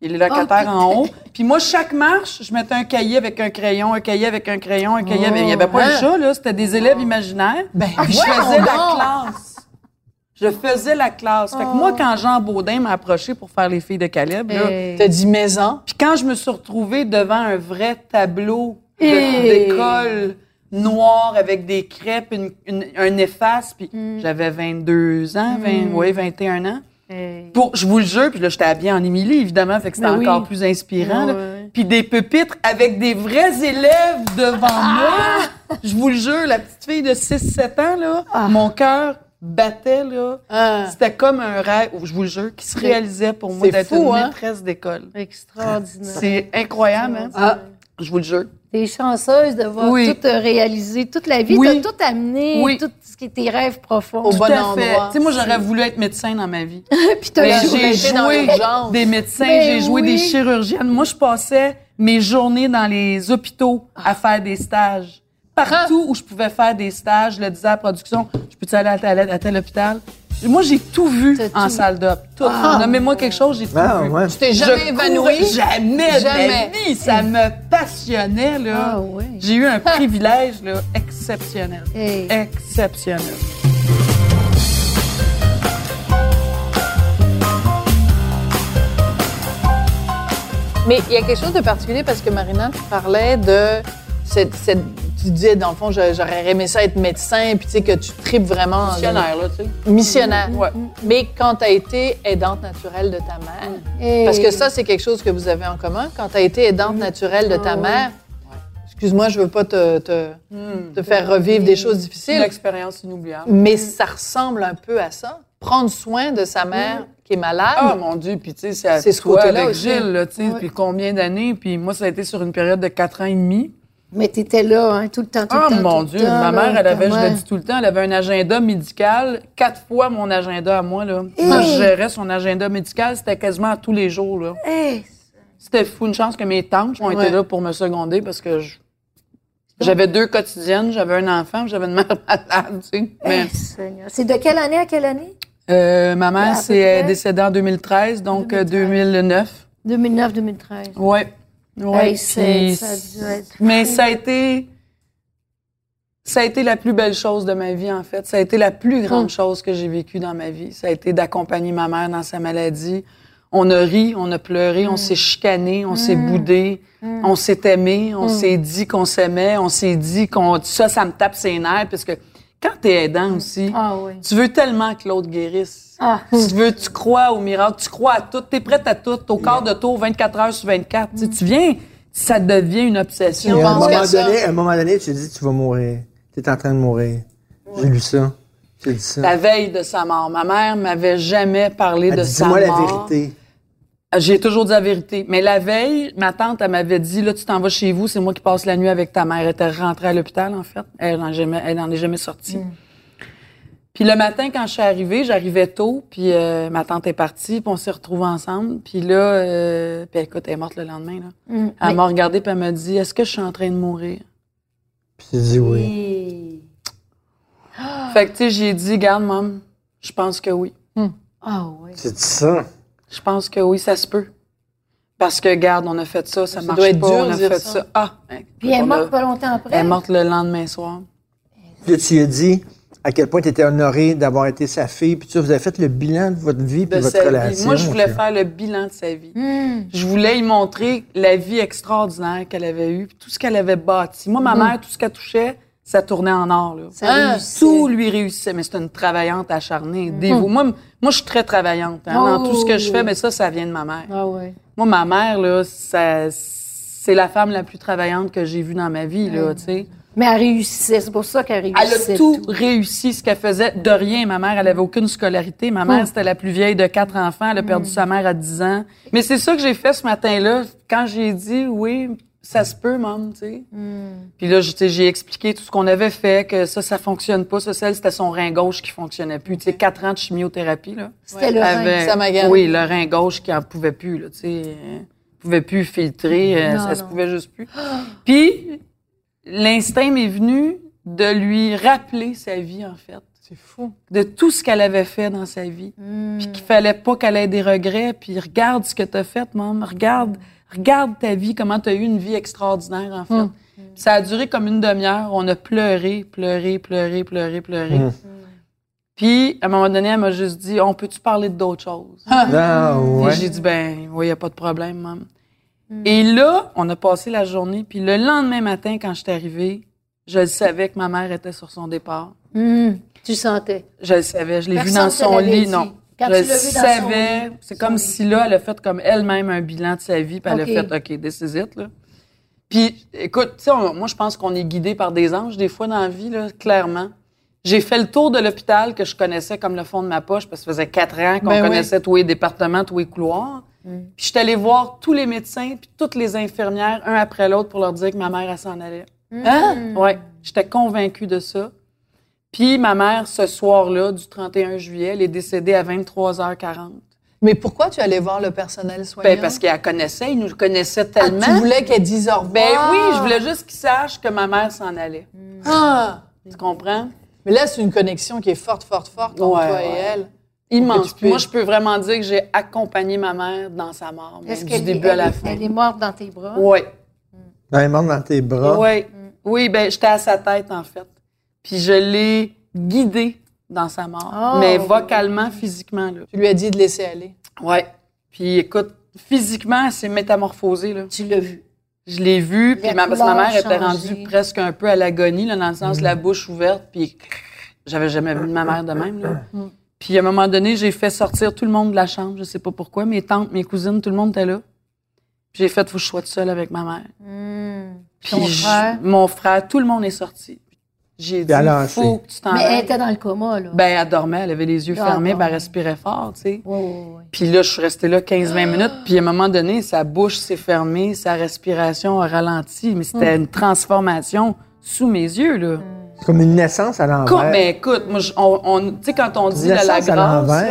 D: Il y a les locataires en haut. Puis moi, chaque marche, je mettais un cahier avec un crayon, un cahier avec un crayon, un cahier avec... Il n'y avait pas
B: Hein?
D: un chat, là. C'était des élèves imaginaires.
B: Ben,
D: je faisais la classe. Je faisais la classe. Fait que moi, quand Jean Baudin m'a approché pour faire les filles de Caleb, là,
E: Euh,
B: T'as dit maison?
D: puis quand je me suis retrouvée devant un vrai tableau de-
E: Hey!
D: d'école noir avec des crêpes, une, une- un efface, puis j'avais 22 ans, 20, ouais, 21 ans.
E: Hey.
D: Pour, je vous le jure, puis là, j'étais habillée en Émilie, évidemment, fait que c'était
E: Ben oui.
D: encore plus inspirant.
E: Ouais.
D: Puis des pupitres avec des vrais élèves devant moi. Je vous le jure, la petite fille de 6-7 ans, là, mon cœur battait, là.
B: Ah.
D: C'était comme un rêve, je vous le jure, qui se réalisait pour moi d'être une
B: hein?
D: maîtresse d'école.
E: Extraordinaire.
D: C'est incroyable, hein?
B: Ah.
D: Je vous le jure.
E: T'es chanceuse de voir
D: Oui.
E: tout réaliser, toute la vie.
D: Oui.
E: T'as tout amené,
D: Oui.
E: tout ce qui est tes rêves profonds.
B: Au bon
D: à
B: endroit.
D: Tu sais, moi, j'aurais voulu être médecin dans ma vie.
E: Puis t'as joué.
B: dans
D: joué
B: l'urgence.
D: des médecins,
E: Ben
D: j'ai joué
E: oui.
D: des chirurgiennes. Moi, je passais mes journées dans les hôpitaux à faire des stages. Partout où je pouvais faire des stages, je le disais à la production, je peux-tu aller à tel, à tel hôpital? Moi, j'ai tout vu en
E: tout.
D: salle d'op. Tout.
B: Ah.
D: Nommez-moi quelque chose, j'ai tout
C: Ah,
D: vu.
C: ouais.
B: Tu t'es jamais
D: courais
B: évanoui?
D: Jamais,
B: Jamais.
D: de ma vie. Ça me passionnait, là.
E: Ah ouais.
D: J'ai eu un privilège, là, exceptionnel.
E: Hey.
D: Exceptionnel.
B: Mais il y a quelque chose de particulier parce que Marina, tu parlais de cette, cette- tu disais dans le fond j'aurais aimé ça être médecin puis tu sais que tu tripes vraiment
D: Missionnaire, là, tu sais.
B: missionnaire.
D: Ouais.
B: Mais quand tu as été aidante naturelle de ta mère,
E: Hey.
B: parce que ça c'est quelque chose que vous avez en commun, quand tu as été aidante naturelle de ta
E: Ah
B: mère, excuse-moi, je veux pas te, te, te faire revivre des choses
D: C'est une
B: difficiles,
D: expérience inoubliable.
B: mais ça ressemble un peu à ça. Prendre soin de sa mère qui est malade.
D: Ah, mon Dieu, puis tu sais, c'est à
B: C'est ce côté-là
D: avec
B: aussi.
D: Gilles, là, tu sais, depuis combien d'années? Puis moi, ça a été sur une période de quatre ans et demi.
E: Mais t'étais là, hein, tout le temps, tout le temps.
D: mon Dieu,
E: temps,
D: ma
E: là,
D: mère, elle avait, je le dis tout le temps, elle avait un agenda médical, quatre fois mon agenda à moi, là.
E: Hey!
D: Moi, je gérais son agenda médical, c'était quasiment à tous les jours, là.
E: Hey,
D: C'était fou, une chance que mes tantes ont
B: Ouais.
D: été là pour me seconder parce que je- j'avais deux quotidiennes, j'avais un enfant, j'avais une mère malade, tu sais. Mais,
E: hey. C'est de quelle année à quelle année?
D: euh, ma mère, c'est décédée en 2013, donc euh,
E: 2013.
D: 2009.
E: 2009-2013.
D: Ouais. Ouais.
E: Hey,
D: mais ça a été. Ça a été la plus belle chose de ma vie, en fait. Ça a été la plus grande
E: Hum.
D: chose que j'ai vécue dans ma vie. Ça a été d'accompagner ma mère dans sa maladie. On a ri, on a pleuré,
E: Hum.
D: on s'est chicané, on s'est boudé, on s'est aimé,
E: Hum.
D: on s'est dit qu'on s'aimait, on s'est dit qu'on. Ça, ça me tape ses nerfs, parce que quand t'es aidant aussi,
E: Ah oui.
D: tu veux tellement que l'autre guérisse.
E: Ah.
D: Tu veux, tu crois au miracle, tu crois à tout, t'es prête à tout, au quart de tour, 24 heures sur 24. Tu sais, Tu viens, ça devient une obsession.
C: Et à un moment donné, à un moment donné, tu te dis, tu vas mourir. Tu es en train de mourir. J'ai lu ça. J'ai dit ça.
D: La veille de sa mort. Ma mère m'avait jamais parlé
C: Elle
D: de
C: dit,
D: sa
C: Dis-moi la
D: mort.
C: vérité.
D: J'ai toujours dit la vérité. Mais la veille, ma tante, elle m'avait dit, là, tu t'en vas chez vous, c'est moi qui passe la nuit avec ta mère. Elle était rentrée à l'hôpital, en fait. Elle n'en jamais, elle en est jamais sortie. Puis le matin, quand je suis arrivée, j'arrivais tôt, puis euh, ma tante est partie, puis on s'est retrouvés ensemble. Puis là, euh, puis écoute, elle est morte le lendemain, là.
E: Hum.
D: Elle
E: Mais-
D: m'a regardée, puis elle m'a dit, est-ce que je suis en train de mourir?
C: Puis j'ai dit oui.
E: Et-
D: Fait que, tu sais, j'ai dit, garde, maman, je pense que oui.
E: Ah oui.
C: J'ai dit ça.
D: Je pense que oui, ça se peut. Parce que, garde, on a fait ça, ça,
B: Ça
D: marche
B: doit être
D: pas,
B: dur
D: on a fait
B: ça.
D: ça. Ah!
E: Puis elle est
D: a-
E: morte pas longtemps après.
D: Elle est morte le lendemain soir.
C: Puis là, tu lui as dit à quel point tu étais honoré d'avoir été sa fille. Puis tu vous avez fait le bilan de votre vie puis
D: De
C: votre
D: sa vie.
C: relation.
D: Moi, je voulais faire le bilan de sa vie.
E: Hum.
D: Je voulais y montrer la vie extraordinaire qu'elle avait eue, puis tout ce qu'elle avait bâti. Moi, ma mère, tout ce qu'elle touchait, ça tournait en or. Là.
E: Ça
B: Ah.
D: Tout lui réussissait, mais c'est une travaillante acharnée, dévouée. Moi, je suis très travaillante hein, dans
E: Oh,
D: tout ce que je fais, mais ça, ça vient de ma mère.
E: Ah oui.
D: Moi, ma mère, là, c'est la femme la plus travaillante que j'ai vue dans ma vie, là, tu sais.
E: Mais elle réussissait. C'est pour ça qu'elle
D: Elle
E: réussissait.
D: a tout, réussi ce qu'elle faisait de rien. Ma mère, elle avait aucune scolarité. Ma mère, c'était la plus vieille de quatre enfants. Elle a perdu sa mère à 10 ans. Mais c'est ça que j'ai fait ce matin-là quand j'ai dit oui, ça se peut, maman, tu sais. Puis là, j'ai expliqué tout ce qu'on avait fait, que ça, ça fonctionne pas. Ça, celle, c'était son rein gauche qui fonctionnait plus. Tu sais, quatre ans de chimiothérapie, là.
E: C'était le
D: Avait-
E: rein.
B: Ça m'agace.
D: Oui, le rein gauche qui en pouvait plus, là, tu sais. pouvait plus filtrer, euh,
E: Non,
D: ça se pouvait juste plus. Puis, l'instinct m'est venu de lui rappeler sa vie, en fait.
B: C'est fou.
D: De tout ce qu'elle avait fait dans sa vie. Puis qu'il fallait pas qu'elle ait des regrets. Puis regarde ce que tu as fait, maman. Regarde, regarde ta vie, comment tu as eu une vie extraordinaire, en fait. Puis Ça a duré comme une demi-heure. On a pleuré, pleuré, pleuré, pleuré, pleuré.
C: Hum.
D: Puis, à un moment donné, elle m'a juste dit, on peut-tu parler d'autres choses?
C: Ah, ouais.
D: j'ai dit, ben, oui, il a pas de problème, maman. Et là, on a passé la journée. Puis le lendemain matin, quand je suis arrivée, je le savais que ma mère était sur son départ.
E: Tu sentais.
D: Je le savais. Je l'ai vu dans son lit.
E: dit.
D: Non.
E: Quand
D: je
E: tu
D: savais. C'est comme
E: lit.
D: si là, elle a fait comme elle-même un bilan de sa vie. Puis elle a fait, OK, this is it, là. Puis, écoute, tu sais, moi, je pense qu'on est guidé par des anges, des fois, dans la vie, là, clairement. J'ai fait le tour de l'hôpital que je connaissais comme le fond de ma poche, parce que ça faisait quatre ans qu'on
B: Ben oui.
D: connaissait tous les départements, tous les couloirs.
E: Mm.
D: Puis, je suis allée voir tous les médecins, puis toutes les infirmières, un après l'autre, pour leur dire que ma mère, elle s'en allait.
B: Hein?
D: Ouais, j'étais convaincue de ça. Puis ma mère, ce soir-là, du 31 juillet, elle est décédée à 23h40.
B: Mais pourquoi tu allais voir le personnel soignant?
D: Ben, parce qu'elle connaissait, il nous connaissait
B: Ah,
D: tellement.
B: tu voulais qu'elle dise au revoir?
D: Ben oui, je voulais juste qu'il sache que ma mère s'en allait.
B: Ah!
D: Tu comprends?
B: Mais là, c'est une connexion qui est forte, forte, forte entre
D: Ouais,
B: toi
D: ouais.
B: et elle.
D: Immense. Moi, je peux vraiment dire que j'ai accompagné ma mère dans sa mort, même
E: Est-ce
D: du
E: qu'elle
D: début
E: est,
D: à la
E: elle-
D: fin.
E: elle est morte dans tes bras?
D: Oui.
C: Dans les membres dans tes bras?
D: Oui. Oui, ben j'étais à sa tête, en fait. Puis je l'ai guidée dans sa mort.
E: Oh.
D: Mais vocalement, physiquement, là.
B: Tu lui as dit de laisser aller.
D: Ouais. Puis écoute, physiquement, elle s'est métamorphosée, là.
E: Tu l'as vu.
D: Je l'ai vue, puis ma, parce que ma mère était rendue presque un peu à l'agonie, là, dans le sens de la bouche ouverte, puis j'avais jamais vu ma mère de même, là. Puis à un moment donné, j'ai fait sortir tout le monde de la chambre, je sais pas pourquoi, mes tantes, mes cousines, tout le monde était là. Puis j'ai fait, faut que je sois seule avec ma mère. Puis
E: Ton
D: je-
E: frère?
D: mon frère, tout le monde est sorti. J'ai dit,
C: lâché.
D: faut que tu t'en
E: Mais elle était dans le coma, là.
D: Ben, elle dormait, elle avait les yeux
E: Ah,
D: fermés, ben, elle respirait fort, tu sais.
E: Ouais, ouais, ouais.
D: Puis là, je suis restée là 15-20 minutes. Puis à un moment donné, sa bouche s'est fermée, sa respiration a ralenti. Mais c'était une transformation sous mes yeux, là.
C: C'est comme une naissance à l'envers.
D: Comme- mais écoute, moi, je- on, on- tu sais, quand on dit la, la grâce,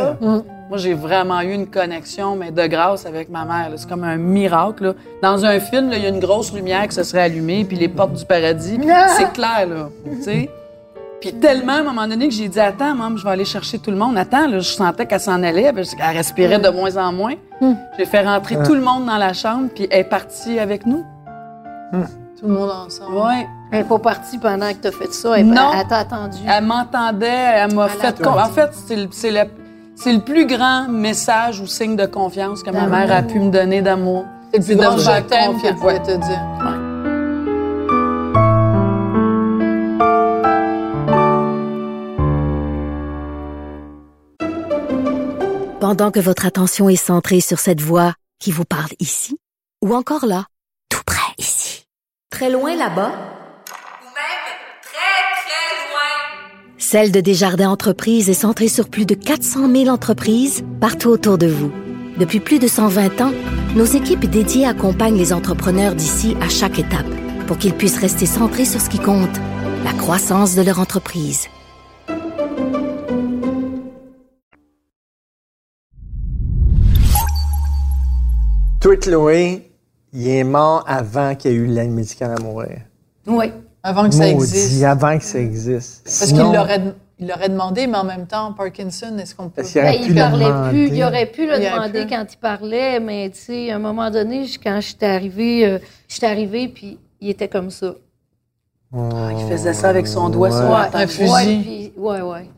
D: moi, j'ai vraiment eu une connexion, mais de grâce avec ma mère. C'est comme un miracle. là. Dans un film, il y a une grosse lumière qui se serait allumée, puis les portes du paradis. puis C'est clair, là. Tu sais? Puis tellement, à un moment donné, que j'ai dit, attends, maman, je vais aller chercher tout le monde. Attends, là, je sentais qu'elle s'en allait, parce qu'elle respirait de moins en moins. J'ai fait rentrer tout le monde dans la chambre, puis elle est partie avec nous.
B: Tout le monde ensemble.
D: Ouais.
E: Elle n'est pas partie pendant que tu as fait ça. Elle,
D: Non.
E: elle t'a attendu.
D: Elle m'entendait, elle m'a
E: Elle
D: fait. En fait, c'est le, c'est le- plus grand message ou signe de confiance que ma
E: D'amour.
D: mère a pu me donner d'amour.
B: C'est le plus grand je t'aime qu'elle
D: confiance.
B: pouvait te dire.
F: Pendant que votre attention est centrée sur cette voix qui vous parle ici, ou encore là, tout près ici, très loin là-bas, Celle de Desjardins Entreprises est centrée sur plus de 400 000 entreprises partout autour de vous. Depuis plus de 120 ans, nos équipes dédiées accompagnent les entrepreneurs d'ici à chaque étape pour qu'ils puissent rester centrés sur ce qui compte, la croissance de leur entreprise.
C: Toi, Chloé, il est mort avant qu'il y ait eu l'aide médicale à mourir.
E: Oui.
B: Avant que ça existe.
C: avant que ça existe.
B: Parce
C: Sinon,
B: qu'il l'aurait, il l'aurait demandé, mais en même temps, Parkinson, est-ce qu'on peut...
C: Aurait
E: Ben,
C: pu
E: il parlait plus. Il aurait pu le
B: Il
E: demander
B: pu.
E: quand il parlait, mais tu sais, à un moment donné, je- quand j'étais arrivée, euh, j'étais arrivée, puis il était comme ça.
D: Il faisait ça avec son doigt sur
C: Ouais.
B: Un fusil.
E: Ouais, puis- ouais, ouais.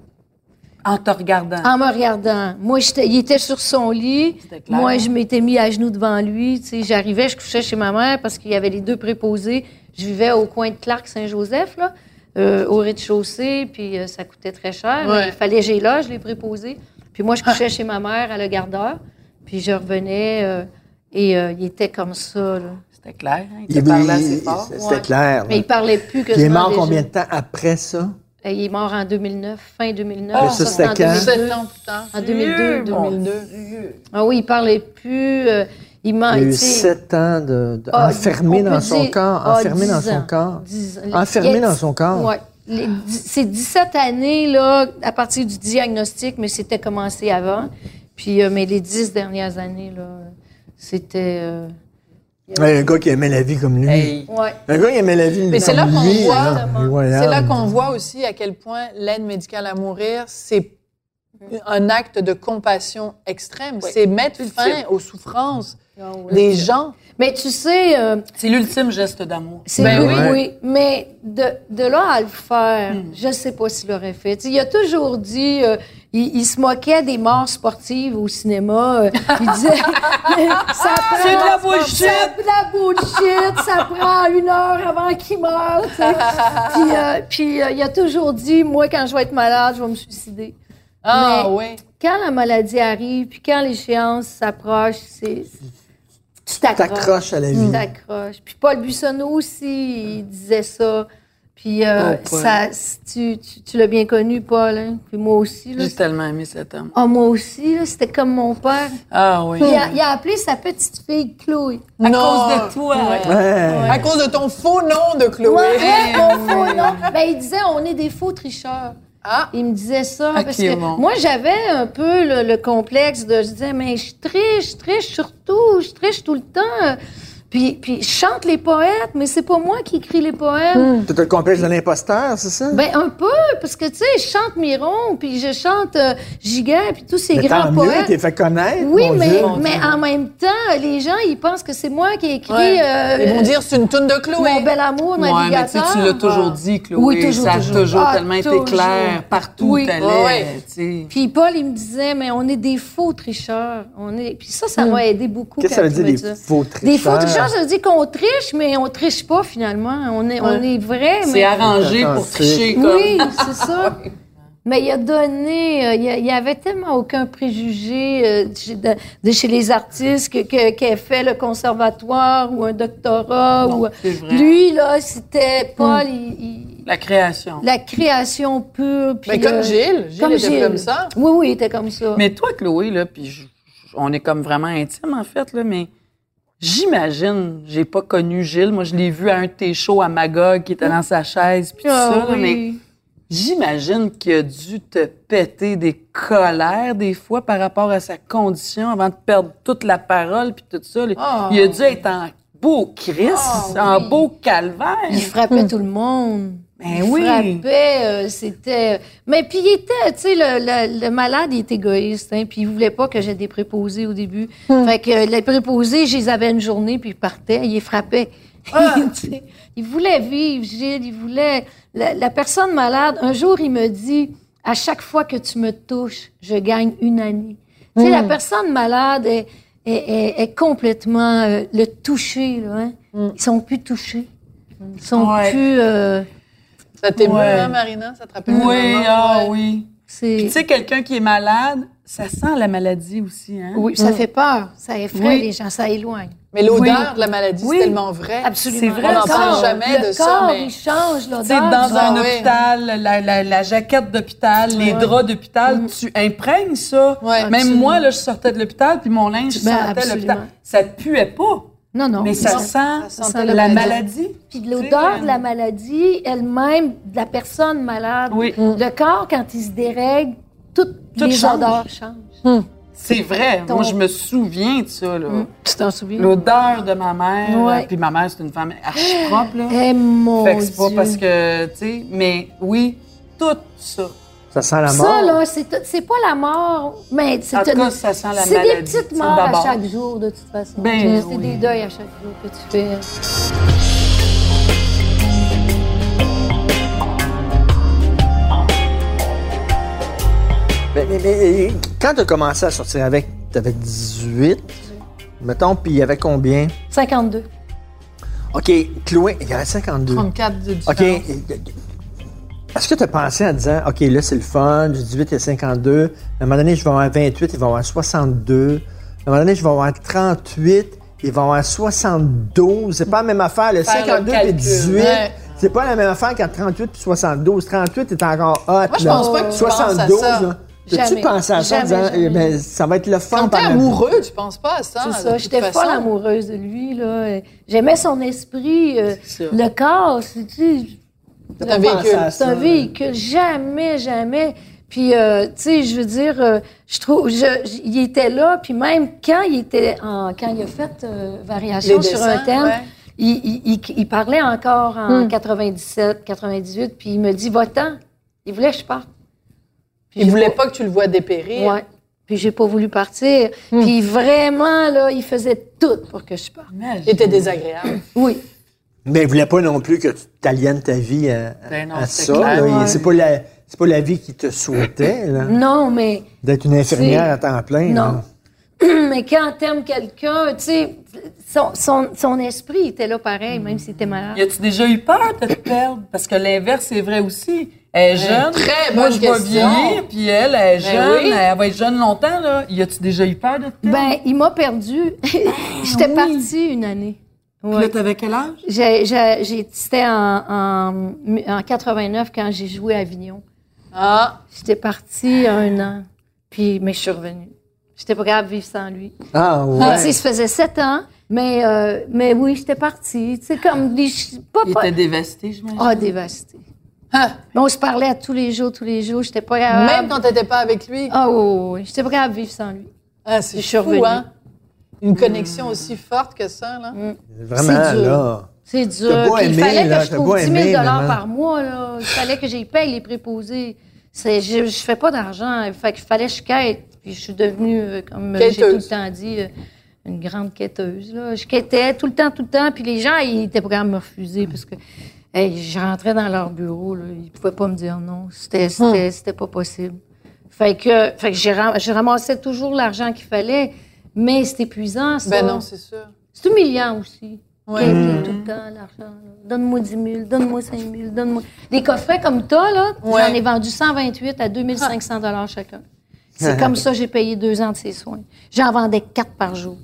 D: En te regardant.
E: En me regardant. Moi, j'étais- il était sur son lit. Moi, je m'étais mis à genoux devant lui. Tu sais, j'arrivais, je couchais chez ma mère parce qu'il y avait les deux préposés. Je vivais au coin de Clark Saint-Joseph, là, euh, au rez-de-chaussée, puis euh, ça coûtait très cher.
B: Ouais.
E: Il fallait que j'aie là, je les préposés. Puis moi, je couchais chez ma mère à le gardeur. Puis je revenais euh, et euh, il était comme ça. Là.
D: C'était clair. hein? Il parlait assez fort.
C: C'était
E: Ouais.
C: clair.
E: Mais il parlait plus que
C: Puis il est
E: ça
C: mort combien de temps après ça?
E: Il est mort en 2009, fin 2009.
C: Ah, ça, c'était
E: en
C: quand?
E: 2002.
B: Sept ans plus tard.
E: En 2002.
B: 2002.
E: Ah oui, il parlait plus. euh, il
C: Il
E: man-
C: a eu sept ans de, de-
E: ah,
C: enfermé dans son
E: dire-
C: corps.
E: ah,
C: Enfermé dans
E: 10
C: son
E: ans.
C: corps.
E: 10
C: Enfermé
E: a-
C: dans son corps.
E: Ouais. Les C'est 17 années, là, à partir du diagnostic, mais c'était commencé avant. Puis, euh, mais les 10 dernières années, là, c'était. euh,
C: Ouais, un gars qui aimait la vie comme lui.
D: Hey.
E: ouais.
C: Un gars qui aimait la vie
B: Mais c'est
C: comme
B: là qu'on
C: lui,
B: voit-. C'est là qu'on voit aussi à quel point l'aide médicale à mourir, c'est un acte de compassion extrême. C'est mettre fin aux souffrances
E: Ah oui.
B: des gens.
E: Mais tu sais, euh,
D: C'est l'ultime geste d'amour.
E: c'est
B: Ben
E: oui,
C: oui.
E: oui. Mais de, de là à le faire, je sais pas s'il l'aurait fait. Il a toujours dit, euh, il, il se moquait des morts sportives au cinéma. euh, il disait, ça prend,
D: C'est de la bullshit!
E: C'est de la bullshit. ça prend une heure avant qu'il meure. tu sais. puis euh, puis euh, il a toujours dit, moi, quand je vais être malade, je vais me suicider.
B: Ah
E: Mais-
B: oui.
E: Quand la maladie arrive, puis quand l'échéance s'approche, c'est tu t'accroches.
C: À la vie.
E: Tu t'accroches. Puis Paul Buissonneau aussi, il disait ça. Puis euh,
D: Oh,
E: ça, tu, tu, tu l'as bien connu, Paul. Hein? Puis moi aussi.
D: J'ai tellement aimé cet homme.
E: Ah, moi aussi, là, c'était comme mon père.
D: Ah oui.
E: Il a, il a appelé sa petite fille Chloé.
D: À
B: Non.
D: cause de toi.
C: Ouais.
B: À cause de ton faux nom de Chloé.
E: Ouais, ouais, mon faux nom. Ben, il disait, on est des faux tricheurs.
B: Ah,
E: Il me disait ça parce que
D: bon.
E: moi j'avais un peu le, le complexe de je disais mais je triche, je triche surtout, je triche tout le temps. Puis, puis je chante les poètes, mais c'est pas moi qui écris les poèmes.
C: T'as le complexe de l'imposteur, c'est ça?
E: Ben un peu, parce que tu sais, je chante Miron, puis je chante euh, Giguère, puis tous ces
C: mais
E: grands
C: tant mieux,
E: poètes.
C: t'es fait connaître.
E: Oui,
C: mon
E: mais,
C: Dieu.
E: mais en même temps, les gens, ils pensent que c'est moi qui ai écrit
B: Ouais.
E: euh,
B: Ils vont dire c'est une toune de Chloé.
E: Mon bel amour,
D: Ouais, mais tu sais,
E: navigateur.
D: tu l'as toujours dit, Chloé.
E: Oui, toujours,
D: Ça a
E: toujours.
D: toujours
E: Ah,
D: tellement été
E: toujours.
D: clair. Partout
E: Oui.
D: où t'allais,
B: Ouais, ouais.
D: tu sais.
E: Puis Paul, il me disait, mais on est des faux tricheurs. On est... Puis ça, ça m'a aidé beaucoup.
C: Hmm. Qu'est-ce que ça veut dire, Des faux tricheurs?
E: Tricheurs, ça veut dire qu'on triche, mais on triche pas finalement. On est, on est vrai,
D: C'est
E: mais...
D: arrangé
C: Attends,
D: pour tricher comme.
E: Oui, c'est ça. Mais il a donné, euh, il y a- il y avait tellement aucun préjugé euh, de, chez- de- de chez les artistes que, fait le conservatoire ou un doctorat.
D: Non,
E: ou, lui, là, c'était Paul, il- il-
D: La création.
E: la création pure. puis,
B: Mais comme
E: euh,
B: Gilles. Gilles
E: comme
B: était
E: Gilles.
B: comme ça.
E: Oui, oui, il était comme ça.
D: Mais toi, Chloé, là, puis je- je- on est comme vraiment intime, en fait, là, mais j'imagine, j'ai pas connu Gilles. Moi, je l'ai vu à un de tes shows à Magog, qui était dans sa chaise, puis tout
E: Ah,
D: ça,
E: oui.
D: mais j'imagine qu'il a dû te péter des colères, des fois, par rapport à sa condition, avant de perdre toute la parole, puis tout ça.
B: Ah.
D: Il a dû être en beau Christ,
B: Ah,
D: en beau calvaire.
E: Il frappait tout le monde.
D: Ben
E: il
D: oui.
E: frappait, euh, c'était... Mais puis il était, tu sais, le, le- le malade, il est égoïste, hein, puis il voulait pas que j'aie des préposés au début. Fait que les préposés, je les avais une journée, puis ils partaient, il les frappait. Tu sais, il voulait vivre, Gilles, il voulait... La, la personne malade, un jour, il me dit, à chaque fois que tu me touches, je gagne une année. Tu sais, la personne malade est, est, est- est complètement... euh, le toucher, là, hein. Ils sont plus touchés. Ils sont
D: Ouais.
E: plus... euh,
B: Ça t'émeut,
D: Ouais.
B: hein, Marina? Ça te rappelle
D: Oui, ah
B: Ouais.
D: oui. tu sais, quelqu'un qui est malade, ça sent la maladie aussi, hein?
E: Oui, ça fait peur, ça effraie
D: Oui.
E: les gens, ça éloigne.
B: Mais l'odeur
D: Oui.
B: de la maladie,
D: Oui.
B: c'est tellement vrai.
E: Absolument.
D: C'est vrai,
B: On n'en
D: ça.
B: parle jamais
E: le
B: de ça,
E: corps,
B: mais-
E: il change l'odeur.
D: Tu sais, dans un hôpital, la, la, la jaquette d'hôpital, les draps d'hôpital, tu imprègnes ça. Même
E: absolument.
D: moi, là, je sortais de l'hôpital, puis mon linge
E: Ben,
D: sentait
E: absolument.
D: l'hôpital. Ça puait pas,
E: Non, non.
D: mais ça
E: non.
D: sent
B: Ça
D: la
E: la
D: maladie.
E: Puis l'odeur de la maladie, elle-même, de la personne malade,
D: Oui.
E: le corps, quand il se dérègle, toutes
D: Tout
E: les
D: change.
E: odeurs changent.
D: C'est vrai.
E: Ton-
D: Moi, je me souviens de ça, là.
E: Tu t'en souviens?
D: L'odeur de ma mère.
E: Ouais.
D: Puis ma mère, c'est une femme archi propre, là.
E: Eh, mon
D: fait que c'est pas
E: Dieu.
D: parce que, tu sais, mais oui, tout ça.
C: Ça sent la mort?
E: Ça, là, c'est pas la mort, mais c'est
D: En tout
E: une-
D: cas, ça sent la
E: C'est des petites morts à chaque jour, de toute façon.
D: Ben,
E: c'est
D: oui.
E: des deuils à chaque jour que tu fais.
C: Mais, mais- mais, quand tu as commencé à sortir avec, t'avais 18, mettons, puis il y avait combien?
E: 52.
C: OK, Chloé, il y avait 52.
B: 34 de
C: OK. Est-ce que tu as pensé en disant, OK, là, c'est le fun, j'ai 18 et 52, à un moment donné, je vais avoir 28, il va avoir 62, à un moment donné, je vais avoir 38, il va avoir 72. C'est pas la même affaire, le
D: Faire le
C: 52 et
D: calcul.
C: 18.
B: Ouais.
C: C'est pas la même affaire qu'en 38 puis 72. 38 est encore hot. Moi,
B: je pense pas que tu penses à ça.
C: là.
E: Jamais.
C: pensé à ça en
E: Jamais,
C: disant,
E: jamais.
C: eh ben, ça va être le fun
B: Quand t'es amoureux, tu penses pas à ça.
E: C'est
B: de
E: ça, j'étais folle amoureuse de lui. là. J'aimais son esprit, euh, le corps, c'est tu sais,
B: C'est un véhicule.
E: c'est un véhicule, jamais, jamais. Puis, euh, tu sais, je veux dire, euh, je trouve, je, il était là, puis même quand il était en, quand il a fait euh, variation
B: Les
E: sur un thème,
B: ouais.
E: il, il- il- il parlait encore en 97, 98, puis il me dit, va-t'en. Il voulait que je parte. Puis
B: Il voulait pas que tu le vois dépérir.
E: Ouais. Puis j'ai pas voulu partir.
B: Hmm.
E: Puis vraiment, là, il faisait tout pour que je parte.
D: Imagine.
B: Il était désagréable.
E: Oui.
C: Mais il voulait pas non plus que tu t'aliènes ta vie à,
D: Ben non,
C: à
D: c'est
C: ça.
D: ouais.
C: C'est pas la, c'est pas la vie qui te souhaitait, là.
E: Non, mais,
C: D'être une infirmière à temps plein.
E: non.
C: là.
E: mais quand t'aimes quelqu'un, tu sais, son, son, son esprit était là pareil, même s'il était malade.
D: Y a-tu déjà eu peur de te perdre? Parce que l'inverse est vrai aussi. Elle est jeune.
B: très
D: Moi,
B: bonne
D: je vais vieillir, puis elle, elle est
B: Ben
D: jeune.
B: oui.
D: Elle va être jeune longtemps, là. Y a-tu déjà eu peur de te perdre?
E: Ben, il m'a perdu. J'étais partie une année.
D: Puis
E: Ouais.
D: là, t'avais quel âge?
E: J'ai, j'ai, j'ai- c'était en, en, en 89 quand j'ai joué à Avignon.
B: Ah,
E: J'étais partie un an, puis mais je suis revenue. J'étais pas capable de vivre sans lui.
C: Ah,
E: Tu
C: ouais.
E: sais, ça faisait sept ans, mais, euh, mais oui, j'étais partie. Tu sais, comme des... Pas,
D: Il
E: pas-
D: était dévasté, j'imagine.
E: Ah, dévastée.
B: Hein?
E: Mais on se parlait à tous les jours, tous les jours. J'étais pas capable.
B: même quand t'étais pas avec lui?
E: Ah oui, oui, oui. J'étais pas capable de vivre sans lui.
B: Ah, c'est
E: Je suis
B: fou,
E: revenue.
B: hein? Une connexion aussi forte que ça, là.
C: Vraiment,
E: C'est dur.
C: là.
E: C'est dur.
C: beau
E: il
C: aimer,
E: fallait
C: là,
E: que je trouve
C: beau
E: 10 000
C: aimer, maman.
E: par mois. Là. Il fallait que j'y paye les préposés. Je, je fais pas d'argent. Il fait qu'il fallait que je quête. Puis je suis devenue, euh, comme j'ai tout le temps dit, euh, une grande quêteuse. Là. Je quêtais tout le temps, tout le temps. Puis les gens, ils étaient prêts à me refuser parce que hey, je rentrais dans leur bureau. Là, ils pouvaient pas me dire non. C'était,
B: Hum.
E: c'était, pas possible. Fait que, fait que j'ai, ram- je ramassais toujours l'argent qu'il fallait. Mais c'est épuisant, ça.
B: Ben non, c'est sûr.
E: C'est humiliant aussi.
B: Ouais.
E: Quêter tout le temps l'argent. là. Donne-moi 10 000, donne-moi 5 000, donne-moi. Des coffrets comme toi, là,
B: Ouais.
E: j'en ai vendu 128 à 2500 dollars chacun. C'est comme ça que j'ai payé deux ans de ses soins. J'en vendais quatre par jour.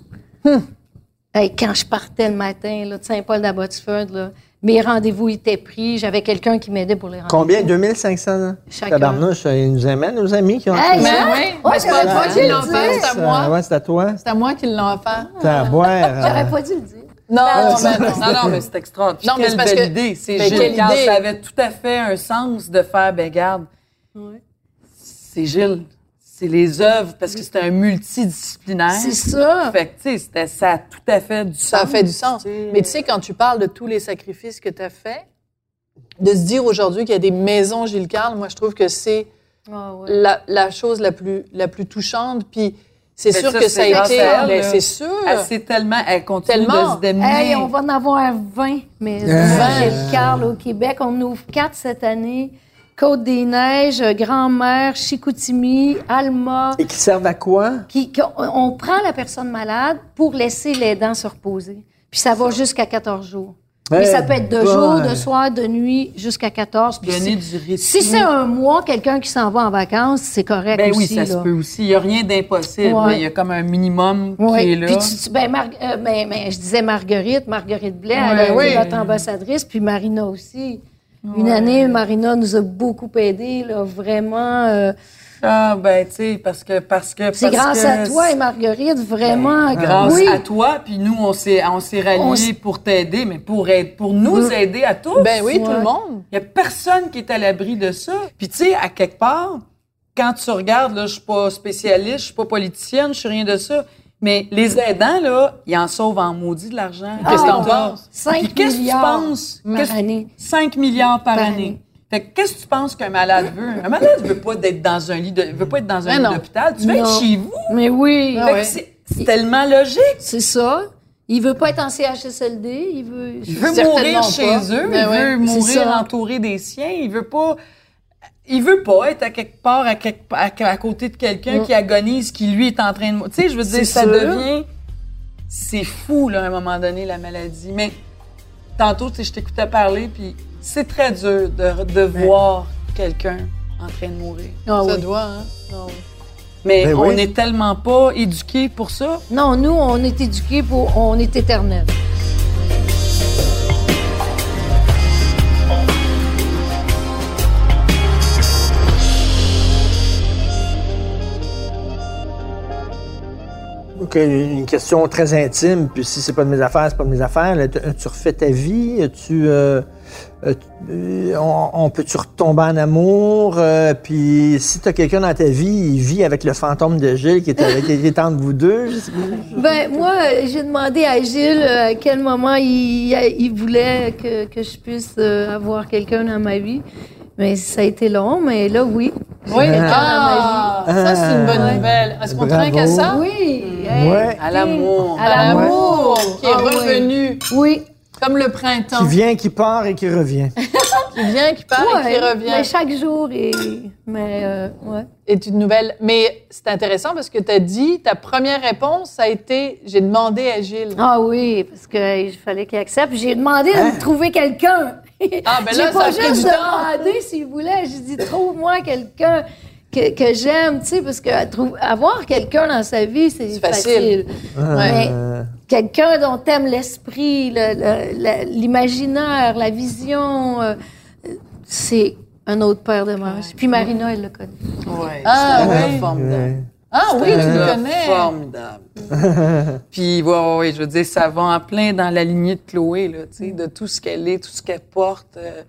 E: Hey, quand je partais le matin là, de Saint-Paul d'Abbotsford, là, mes rendez-vous étaient pris. J'avais quelqu'un qui m'aidait pour les rendez-vous.
C: Combien? 2500?
E: Chacun.
C: Tabarnouche, ils nous amènent, nos amis qui ont
E: Hey,
C: fait
B: Mais
C: ça.
E: hein?
B: oui,
E: Ouais,
B: mais c'est pas toi qui c'est à moi.
C: Ouais, c'est à toi.
B: C'est à moi qui l'ai offert.
C: T'as à boire. euh,
E: J'aurais pas dû le dire.
B: Non, mais non.
D: Non, non, mais c'est extraordinaire.
B: Non,
D: Non,
B: mais c'est parce
D: belle
B: que-
D: idée. C'est
B: Ben.
D: Ça avait tout à fait un sens de faire, ben garde, c'est Gilles. C'est les œuvres, parce que c'est un multidisciplinaire.
E: C'est ça.
D: Fait que, tu sais, c'était- ça a tout à fait du
B: Ça
D: sens.
B: a fait du sens. Mais tu sais, quand tu parles de tous les sacrifices que tu as faits, de se dire aujourd'hui qu'il y a des maisons Gilles Carle, moi, je trouve que c'est
E: Ah, ouais.
B: la, la chose la plus, la plus touchante. Puis c'est
D: Ben
B: sûr
D: ça,
B: que ça a été. ben, c'est sûr.
D: Elle tellement, elle continue
B: Tellement.
D: de se démener.
E: Hey, on va en avoir 20 maisons.
C: Ah.
E: Gilles Carle au Québec. On en ouvre 4 cette année. Côte-des-Neiges, Grand-Mère, Chicoutimi, Alma.
C: Et qui servent à quoi?
E: Qui, on prend la personne malade pour laisser les dents se reposer. Puis ça va jusqu'à 14 jours. Puis
C: Eh
E: ça peut être de jour, de soir, de nuit, jusqu'à 14. Puis
D: Donner
E: si-
D: du rythme.
E: si c'est un mois, quelqu'un qui s'en va en vacances, c'est correct
D: Ben
E: aussi.
D: oui, ça se peut aussi. Il n'y a rien d'impossible.
E: Ouais.
D: Il y a comme un minimum
E: Oui.
D: qui est là.
E: Puis tu, tu- ben, Mar- euh, ben, ben, je disais Marguerite, Marguerite Blais,
D: Ouais,
E: elle
B: oui.
E: été notre ambassadrice, puis Marina aussi. Une année, Marina nous a beaucoup aidés, là, vraiment. euh,
D: Ah, ben, tu sais, parce que. parce que
E: c'est
D: parce
E: grâce
D: que
E: à toi et Marguerite, vraiment.
D: Ben, Grâce
E: oui.
D: à toi, puis nous, on s'est, on s'est
E: On
D: ralliés pour t'aider, mais pour, aider, pour nous aider à tous.
B: Ben oui, tout le monde.
D: Il n'y a personne qui est à l'abri de ça. Puis, tu sais, à quelque part, quand tu regardes, là, je suis pas spécialiste, je suis pas politicienne, je suis rien de ça, mais les aidants, là, ils en sauvent en maudit de l'argent.
B: Qu'est-ce que
E: Ah,
B: t'en penses?
E: 5
D: Puis qu'est-ce que tu
E: milliards
D: penses?
E: par année.
D: 5 milliards par,
E: Par
D: année.
E: année.
D: Fait que qu'est-ce que tu penses qu'un malade veut? Un malade veut pas d'être dans un lit de, veut pas être dans un lit d'hôpital. Tu veux
E: Non.
D: être chez vous?
E: Mais oui,
B: Ah ouais.
D: c'est, c'est tellement logique.
E: c'est ça. Il veut pas être en CHSLD, il veut.
D: Il veut mourir
B: pas.
D: chez eux,
B: Ben
D: il
B: ouais,
D: veut mourir entouré des siens, il veut pas il veut pas être à quelque part à, quelque, à, à côté de quelqu'un qui agonise qui lui est en train de tu sais je veux dire ça
E: sûr.
D: devient c'est fou là à un moment donné la maladie mais tantôt tu sais je t'écoutais parler puis c'est très dur de, de voir quelqu'un en train de mourir
E: Ah
B: ça
E: oui.
B: doit, hein? Ah oui.
D: mais
C: Ben
D: on
C: oui.
D: n'est tellement pas éduqués pour ça
E: Non, nous, on est éduqués pour. On est éternel.
C: Une question très intime, puis si c'est pas de mes affaires, c'est pas de mes affaires. Là, tu, tu refais ta vie, tu, euh, euh, tu- euh, on, on peut-tu retomber en amour, euh, puis si tu as quelqu'un dans ta vie, il vit avec le fantôme de Gilles qui est, avec, qui est entre vous deux. je sais pas.
E: Ben, moi, j'ai demandé à Gilles à quel moment il, il voulait que, que je puisse avoir quelqu'un dans ma vie. Mais ça a été long, mais là, oui.
B: Oui, ah, ça, c'est une bonne nouvelle. Est-ce qu'on trinque à ça?
E: Oui.
C: Ouais.
D: à l'amour
E: À l'amour.
B: Qui est
E: Ah, oui.
B: revenu
E: Oui.
B: comme le printemps.
C: Qui vient, qui part et qui revient.
B: Qui vient, qui part et qui revient.
E: Mais chaque jour est. Mais, euh, ouais.
B: est une nouvelle. Mais c'est intéressant parce que tu as dit, ta première réponse, ça a été j'ai demandé à Gilles.
E: Ah oui, parce qu'il fallait qu'il accepte. J'ai demandé de me trouver quelqu'un.
B: Ah, ben là,
E: J'ai
B: ça
E: pas
B: a pris
E: juste
B: du temps.
E: demandé s'il voulait. J'ai dit, trouve-moi quelqu'un que, que j'aime, tu sais, parce que avoir quelqu'un dans sa vie, c'est
B: facile.
E: Mais quelqu'un dont t'aimes l'esprit, le- le- la- l'imaginaire, la vision, euh, c'est un autre paire de manches. Puis Marina, elle le connaît.
D: ouais,
B: Ah, oui.
D: formidable
C: ouais.
B: Ah oui, tu le connais.
D: Formidable. Puis, ouais, ouais, ouais, je veux dire, ça va en plein dans la lignée de Chloé, là, tu sais, de tout ce qu'elle est, tout ce qu'elle porte. euh,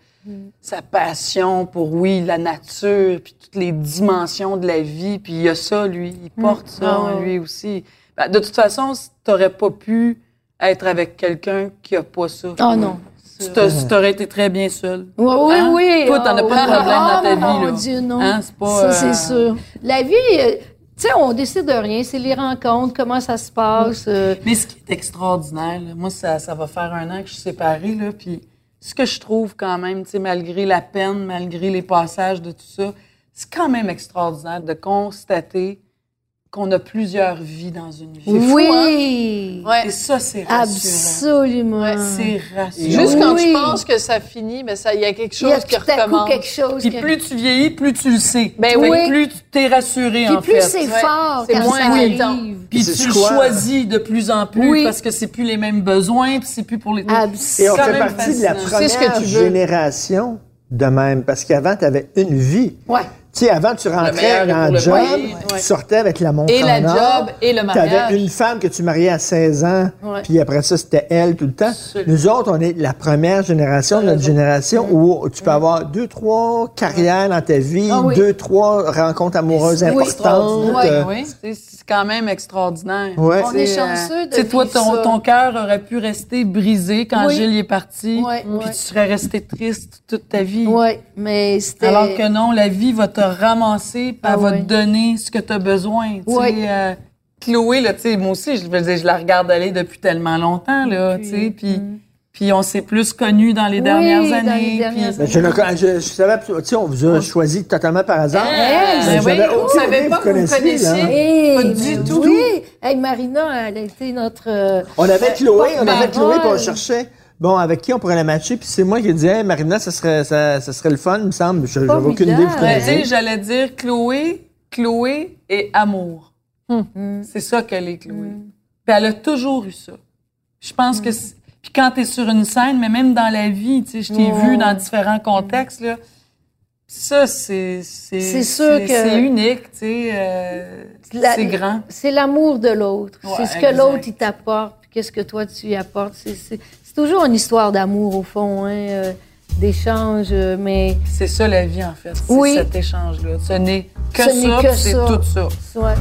D: sa passion pour, oui, la nature, puis toutes les dimensions de la vie. Puis il y a ça, lui. Il porte ça
E: Ah
D: lui aussi. Ben, de toute façon, t'aurais pas pu être avec quelqu'un qui a pas ça.
E: Oh non.
D: Tu t'aurais été très bien seul.
E: Oui, oui,
D: Hein?
E: oui.
D: Toi, t'en as
E: Ah,
D: pas de
E: oui.
D: problème dans ta
E: Ah,
D: vie,
E: Mon
D: là.
E: Dieu, non.
D: Hein, c'est pas,
E: Ça, c'est
D: euh,
E: sûr. La vie, euh, tu sais, on décide de rien. C'est les rencontres, comment ça se passe. euh,
D: Mais ce qui est extraordinaire, là, moi, ça, ça va faire un an que je suis séparée, là, puis ce que je trouve quand même, tu sais, malgré la peine, malgré les passages de tout ça, c'est quand même extraordinaire de constater qu'on a plusieurs vies dans une vie.
E: oui.
B: Ouais.
D: Et ça, c'est rassurant.
E: Absolument.
D: C'est rassurant.
B: Juste quand
E: Oui.
B: tu penses que ça finit, mais ça, il y a quelque
E: Il y a
B: chose qui
E: tout à coup
B: recommence.
E: quelque chose.
D: Puis plus tu vieillis, plus tu le sais.
B: Ben
D: Fait
E: oui.
D: Plus tu t'es rassuré,
E: Puis
D: en
E: plus
D: fait.
E: c'est
B: Ouais.
E: fort
B: C'est
E: quand
B: moins
E: ça arrive.
D: Puis
C: C'est
D: tu le choisis de plus en plus
E: Oui.
D: parce que c'est plus les mêmes besoins, puis c'est plus pour les...
C: Et on
E: Absolument.
C: fait partie de la
D: fascinant.
B: C'est ce que
C: première
B: tu veux.
C: génération de même. Parce qu'avant, tu avais une vie.
E: Ouais.
C: Tu sais, avant, tu rentrais dans le job, tu
B: ouais.
C: sortais avec la montre
B: Et la
C: en or.
B: job et le
C: Tu
B: mariage.
C: avais une femme que tu mariais à 16 ans, puis après ça, c'était elle tout le temps.
D: Absolument.
C: Nous autres, on est la première génération, notre génération, où tu peux avoir deux, trois carrières dans ta vie,
E: Ah oui.
C: deux, trois rencontres amoureuses
D: C'est
C: importantes. euh,
B: Oui.
D: C'est c'est quand même extraordinaire.
C: Ouais.
E: On
D: C'est,
E: est chanceux de
D: tu sais, toi,
E: vivre
D: ton, ton cœur aurait pu rester brisé quand
E: Oui.
D: Gilles est parti. Puis tu serais resté triste toute ta vie.
E: Oui, mais c'était.
D: Alors que non, la vie va te ramasser, puis
E: Ah
D: elle va
E: ouais.
D: te donner ce que tu as besoin.
E: Ouais.
D: euh, Chloé, là, tu sais, moi aussi, je, veux dire, je la regarde aller depuis tellement longtemps, là, tu sais, puis, puis on s'est plus connus dans les
E: Oui,
D: dernières
E: dans les
D: années.
E: dernières
D: puis-
C: Mais je, ne- je, je savais, tu sais, on vous a choisi totalement par hasard.
E: Hey,
C: Mais
B: ben oui, on
C: aucune
B: savait pas que vous
C: connaissiez,
B: connaissiez.
E: Hey,
B: Pas du tout.
E: Oui. Hey, Marina, elle a été notre. euh,
C: On avait Chloé, on avait. Chloé, puis on cherchait. Bon, avec qui on pourrait la matcher? Puis c'est moi qui disais, hey, Marina, ça serait, ça, ça serait le fun, il me semble. Je- J'avais aucune idée connaissiez.
D: j'allais dire Chloé, Chloé et amour.
E: Hmm.
D: C'est ça qu'elle est, Chloé. Puis elle a toujours eu ça. Je pense que... Puis quand tu es sur une scène, mais même dans la vie, tu sais, je t'ai vu dans différents contextes, là. Ça, c'est... C'est
E: C'est sûr que-
D: C'est unique, tu sais. euh, c'est grand.
E: C'est l'amour de l'autre.
D: Ouais,
E: c'est ce que l'autre il t'apporte, puis qu'est-ce que toi tu lui apportes. C'est- toujours une histoire d'amour au fond, hein, euh, d'échange, euh, mais
D: C'est ça, la vie, en fait. C'est
E: Oui.
D: cet échange-là. Ce n'est que
E: Ce
D: ça, c'est tout ça.
E: ouais.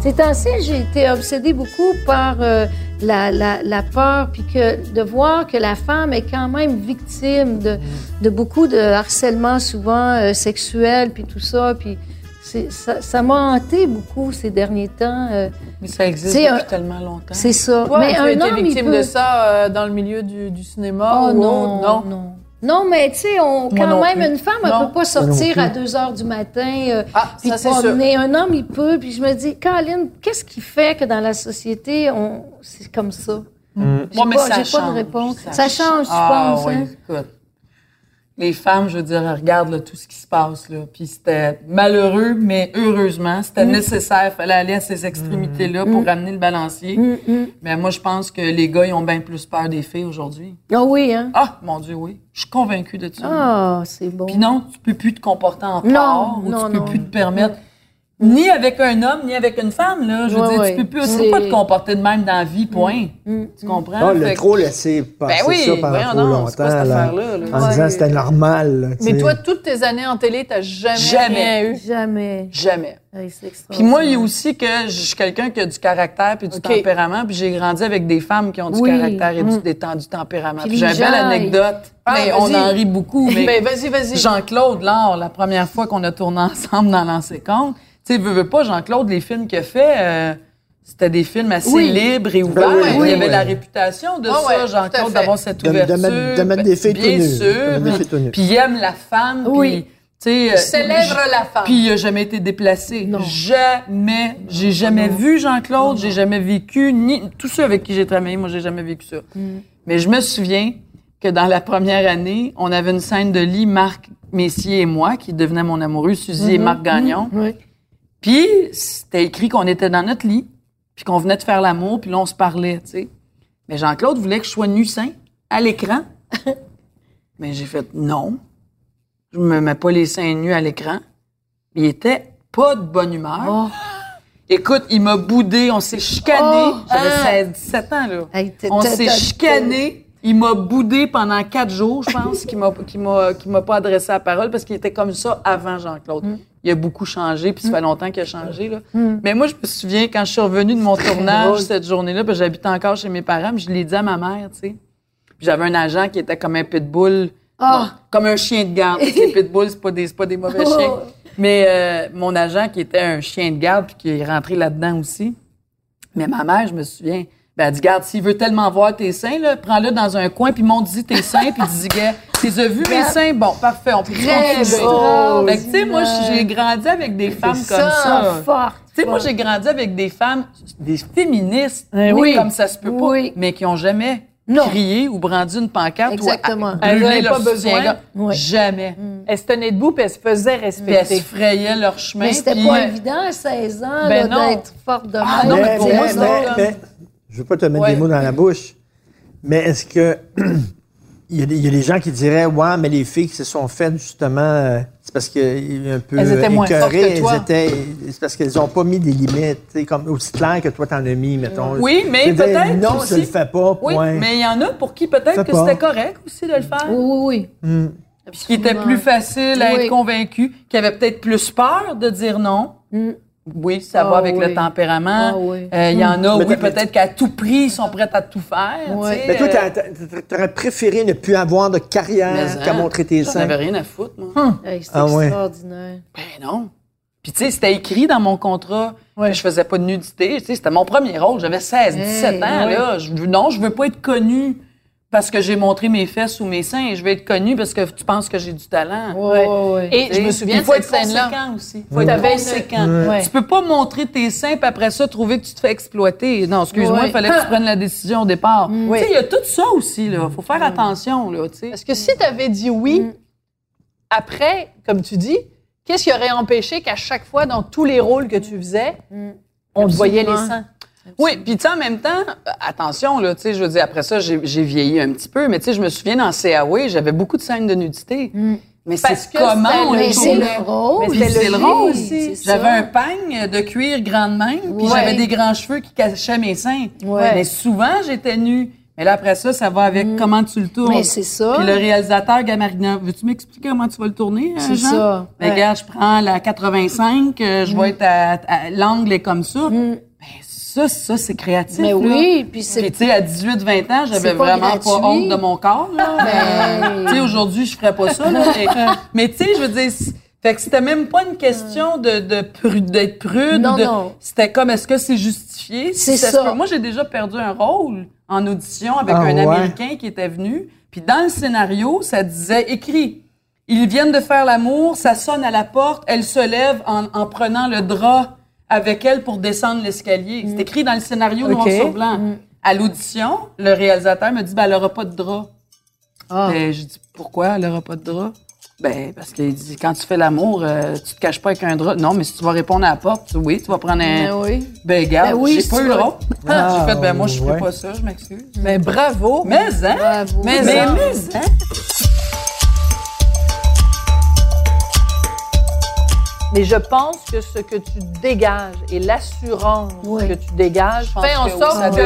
E: Ces temps-ci, j'ai été obsédée beaucoup par euh, la, la, la peur, puis que de voir que la femme est quand même victime de, de beaucoup de harcèlement, souvent euh, sexuel, puis tout ça. Puis ça ça m'a hanté beaucoup ces derniers temps. euh,
D: Mais ça existe depuis
E: un-
D: tellement longtemps.
E: c'est ça.
B: Toi,
E: mais
B: tu as
E: un
B: été
E: homme,
B: victime
E: peut...
B: de ça euh, dans le milieu du, du cinéma
E: Oh
B: ou
E: non?
B: Non?
E: non. Non, mais tu sais, quand même,
D: plus.
E: une femme, elle
B: Non.
E: peut pas sortir à 2 heures du matin. euh,
B: Ah,
E: puis
B: ça, c'est
E: promener. Un homme, il peut. Puis je me dis, Caroline, qu'est-ce qui fait que dans la société, on c'est comme ça? J'ai
D: Moi, mais
E: pas-
D: ça
E: j'ai pas de
D: change.
E: réponse. Ça change, tu
D: ah,
E: penses,
D: oui,
E: hein?
D: Les femmes, je veux dire, regardent là, tout ce qui se passe. Là. Puis c'était malheureux, mais heureusement, c'était
E: Mm.
D: nécessaire. Il fallait aller à ces extrémités-là pour ramener le balancier.
E: Mm,
D: Mais moi, je pense que les gars, ils ont bien plus peur des filles aujourd'hui.
E: Ah oui, hein?
D: Ah, mon Dieu, oui. Je suis convaincue de ça.
E: Ah, c'est bon.
D: Puis non, tu peux plus te comporter en
E: Non,
D: porc, ou
E: non,
D: tu peux
E: non.
D: plus te permettre, ni avec un homme, ni avec une femme, là. Je veux dire,
E: ouais.
D: tu peux plus, pas te comporter de même dans la vie, point.
E: Mm,
D: Tu comprends?
C: Ah, le
D: Fait que-
C: trop laissé passer
D: Ben oui,
C: ça pendant trop
D: donc,
C: longtemps.
D: c'est quoi cette
C: là,
D: là?
C: En
E: Ouais.
C: disant que c'était normal. là,
B: Mais toi, toutes tes années en télé, t'as jamais,
D: Jamais.
B: rien eu.
E: Jamais.
D: Jamais.
E: Hey, c'est
D: Puis moi, il y a aussi que je suis quelqu'un qui a du caractère puis du tempérament, puis j'ai grandi avec des femmes qui ont du
E: Oui.
D: caractère et du,
E: Mm.
D: des du tempérament.
E: Puis
D: Puis j'ai une belle anecdote,
B: Ah,
D: mais on en rit beaucoup. Mais
B: Ben, vas-y, vas-y.
D: Jean-Claude Laure, la première fois qu'on a tourné ensemble dans l'ancien compte, tu sais, veux, veux pas, Jean-Claude, les films qu'il a fait, euh, c'était des films assez
E: Oui.
D: libres et ouverts.
C: oui,
D: il y avait
C: oui.
D: la réputation de ça, Jean-Claude, d'avoir cette
C: De- de
D: ouverture.
C: mettre- de mettre des filles
D: Bien sûr. Puis il aime la femme.
E: Oui.
D: Puis, tu sais, euh,
B: Célèbre la femme.
D: puis il a jamais été déplacé.
E: Non.
D: Jamais. J'ai jamais vu Jean-Claude, j'ai jamais vécu, ni tous ceux avec qui j'ai travaillé, moi j'ai jamais vécu ça. Mais je me souviens que dans la première année, on avait une scène de lit, Marc Messier et moi, qui devenait mon amoureux, Suzy et Marc Gagnon.
E: Oui.
D: Puis c'était écrit qu'on était dans notre lit, puis qu'on venait de faire l'amour, puis là on se parlait, tu sais. Mais Jean-Claude voulait que je sois nu sein à l'écran. Mais j'ai fait non. Je me mets pas les seins nus à l'écran. Il était pas de bonne humeur.
E: Oh.
D: Écoute, il m'a boudé, on s'est chicané.
E: Oh,
D: J'avais. 16, 17 ans, là.
E: Hey,
D: On s'est chicané. Il m'a boudé pendant quatre jours, je pense, qu'il m'a, m'a, pas adressé la parole parce qu'il était comme ça avant Jean-Claude.
E: Mm.
D: Il a beaucoup changé, puis ça fait longtemps qu'il a changé, là. Mais moi, je me souviens, quand je suis revenue de mon tournage cette journée-là, puis j'habitais encore chez mes parents, puis je l'ai dit à ma mère, tu sais. Puis j'avais un agent qui était comme un pitbull,
E: Ah.
D: comme un chien de garde. Parce que les pitbulls, c'est pas des, pas des mauvais chiens. Mais euh, mon agent qui était un chien de garde, puis qui est rentré là-dedans aussi. Mais ma mère, je me souviens, ben, elle dit, garde, s'il veut tellement voir tes seins, là, prends-le dans un coin, puis monte-y tes seins, puis dis, gars, t'es as vu mes seins? Bon, parfait, on peut
E: Très
D: continuer. Fait tu sais, moi, j'ai grandi avec des femmes comme ça.
E: fort.
D: Tu sais, moi, j'ai grandi avec des femmes, des féministes,
E: oui.
D: comme ça se peut pas,
E: Oui.
D: mais qui ont jamais
E: Non.
D: crié ou brandi une pancarte
E: Exactement.
D: ou
G: Elles
D: leur
G: pas besoin.
E: Oui.
D: Jamais.
G: Elle se tenait debout puis elle se faisait
D: Puis elles se
G: respecter.
D: frayaient leur chemin.
E: Mais c'était pas évident à 16 ans
G: Ben
E: d'être forte de
D: Ah,
E: même.
D: non, mais pour moi,
E: Tu
C: je veux pas te mettre
D: Ouais.
C: des mots dans la bouche, mais est-ce que il y, a des, il y a des gens qui diraient ouais, mais les filles qui se sont faites justement, euh, c'est parce qu'elles un peu
G: Elles étaient moins fortes que toi.
C: elles étaient, c'est parce qu'elles ont pas mis des limites, comme aussi clair que toi t'en as mis, mettons.
D: Oui, mais peut-être
C: non,
D: aussi-
C: je le fais pas.
D: Oui,
C: point.
D: mais il y en a pour qui peut-être que c'était correct aussi de le faire.
E: Oui, oui, oui.
C: Hmm.
D: Puis qui était plus facile à
E: Oui.
D: être convaincu, qui avait peut-être plus peur de dire non.
E: Mm.
D: Oui, ça
E: Ah
D: va avec
E: oui.
D: le tempérament.
E: Ah oui.
D: Euh, Il y en a,
C: Mais
D: oui, peut-être qu'à tout prix, ils sont prêts à tout faire.
E: Ouais.
D: tu sais,
C: Mais toi,
D: euh,
C: t'aurais préféré ne plus avoir de carrière qu'à
D: hein,
C: montrer tes
D: J'en
C: seins.
D: avais rien à foutre, moi.
E: Hey, c'est
C: Ah ouais.
E: extraordinaire.
D: Ben non. Puis tu sais, c'était écrit dans mon contrat que je faisais pas de nudité. Tu sais, c'était mon premier rôle. J'avais 16, 17
E: Hey,
D: ans,
E: ouais.
D: là. Je, non, je veux pas être connue parce que j'ai montré mes fesses ou mes seins. Je veux être connue parce que tu penses que j'ai du talent.
E: Ouais, ouais.
G: Et je me souviens
D: Il
G: de
D: faut
G: cette
D: être
G: scène-là.
D: aussi. faut être conséquent.
G: Ouais.
D: Tu peux pas montrer tes seins puis après ça trouver que tu te fais exploiter. Non, excuse-moi, il fallait que tu prennes la décision au départ.
G: Mm.
D: Tu sais, il y a tout ça aussi là. Faut faire attention là, tu sais.
G: Parce que si tu avais dit oui, après, comme tu dis, qu'est-ce qui aurait empêché qu'à chaque fois, dans tous les rôles que tu faisais, on te voyait les seins?
D: Oui, puis tu sais, en même temps, attention, là, tu sais, je veux dire, après ça, j'ai vieilli un petit peu, mais tu sais, je me souviens dans CAW, j'avais beaucoup de scènes de nudité. Mais
G: Parce
D: c'est comment on
G: le-
D: les
E: Mais c'est le rôle.
G: Mais
D: c'est le
G: le
D: rôle aussi. J'avais un pagne de cuir grande main, puis
E: Ouais.
D: j'avais des grands cheveux qui cachaient mes seins.
E: Ouais.
D: Mais souvent, j'étais nue. Mais là, après ça, ça va avec comment tu le tournes.
E: Mm. Mais c'est ça.
D: Puis le réalisateur, Gamarina, veux-tu m'expliquer comment tu vas le tourner, euh,
E: C'est ça.
D: Ben,
E: Ouais.
D: regarde, je prends la 85, euh, je vais être à, à- l'angle est comme ça. Ça, ça, c'est créatif.
E: Mais
D: là.
E: oui, puis c'est
D: Puis, tu sais, à 18, 20 ans, j'avais vraiment
E: gratuit.
D: pas honte de mon corps, là.
E: Ben-
D: tu sais, aujourd'hui, je ferais pas ça, là. Mais, mais tu sais, je veux dire, fait que c'était même pas une question de, de pru- d'être prude.
E: Non,
D: de-
E: non.
D: C'était comme, est-ce que c'est justifié?
E: C'est ça.
D: Moi, j'ai déjà perdu un rôle en audition avec
C: Ah,
D: un
C: ouais.
D: Américain qui était venu. Puis dans le scénario, ça disait, écrit, ils viennent de faire l'amour, ça sonne à la porte, elle se lève en, en prenant le drap avec elle pour descendre l'escalier.
E: Mm.
D: C'est écrit dans le scénario noir
G: OK.
D: sur blanc. À l'audition, le réalisateur me dit, ben, elle aura pas de drap.
E: Ah.
D: Ben, je dis, pourquoi elle aura pas de drap? Ben, parce qu'il dit, quand tu fais l'amour, euh, tu te caches pas avec un drap. Non, mais si tu vas répondre à la porte, oui, tu vas prendre un...
E: Ben oui.
D: Ben, regarde,
E: Ben oui,
D: j'ai
E: si
D: pas
E: tu
D: eu le rôle.
C: Ah,
D: j'ai fait, ben, moi, je ferai
C: ouais.
D: pas ça, je m'excuse.
G: Mais bravo!
D: Mais, hein?
E: Bravo.
D: Mais,
E: Mais
D: mais, hein?
G: Mais je pense que ce que tu dégages et l'assurance
E: Oui.
G: que tu dégages
D: pense
G: fait en
D: que
G: sorte que.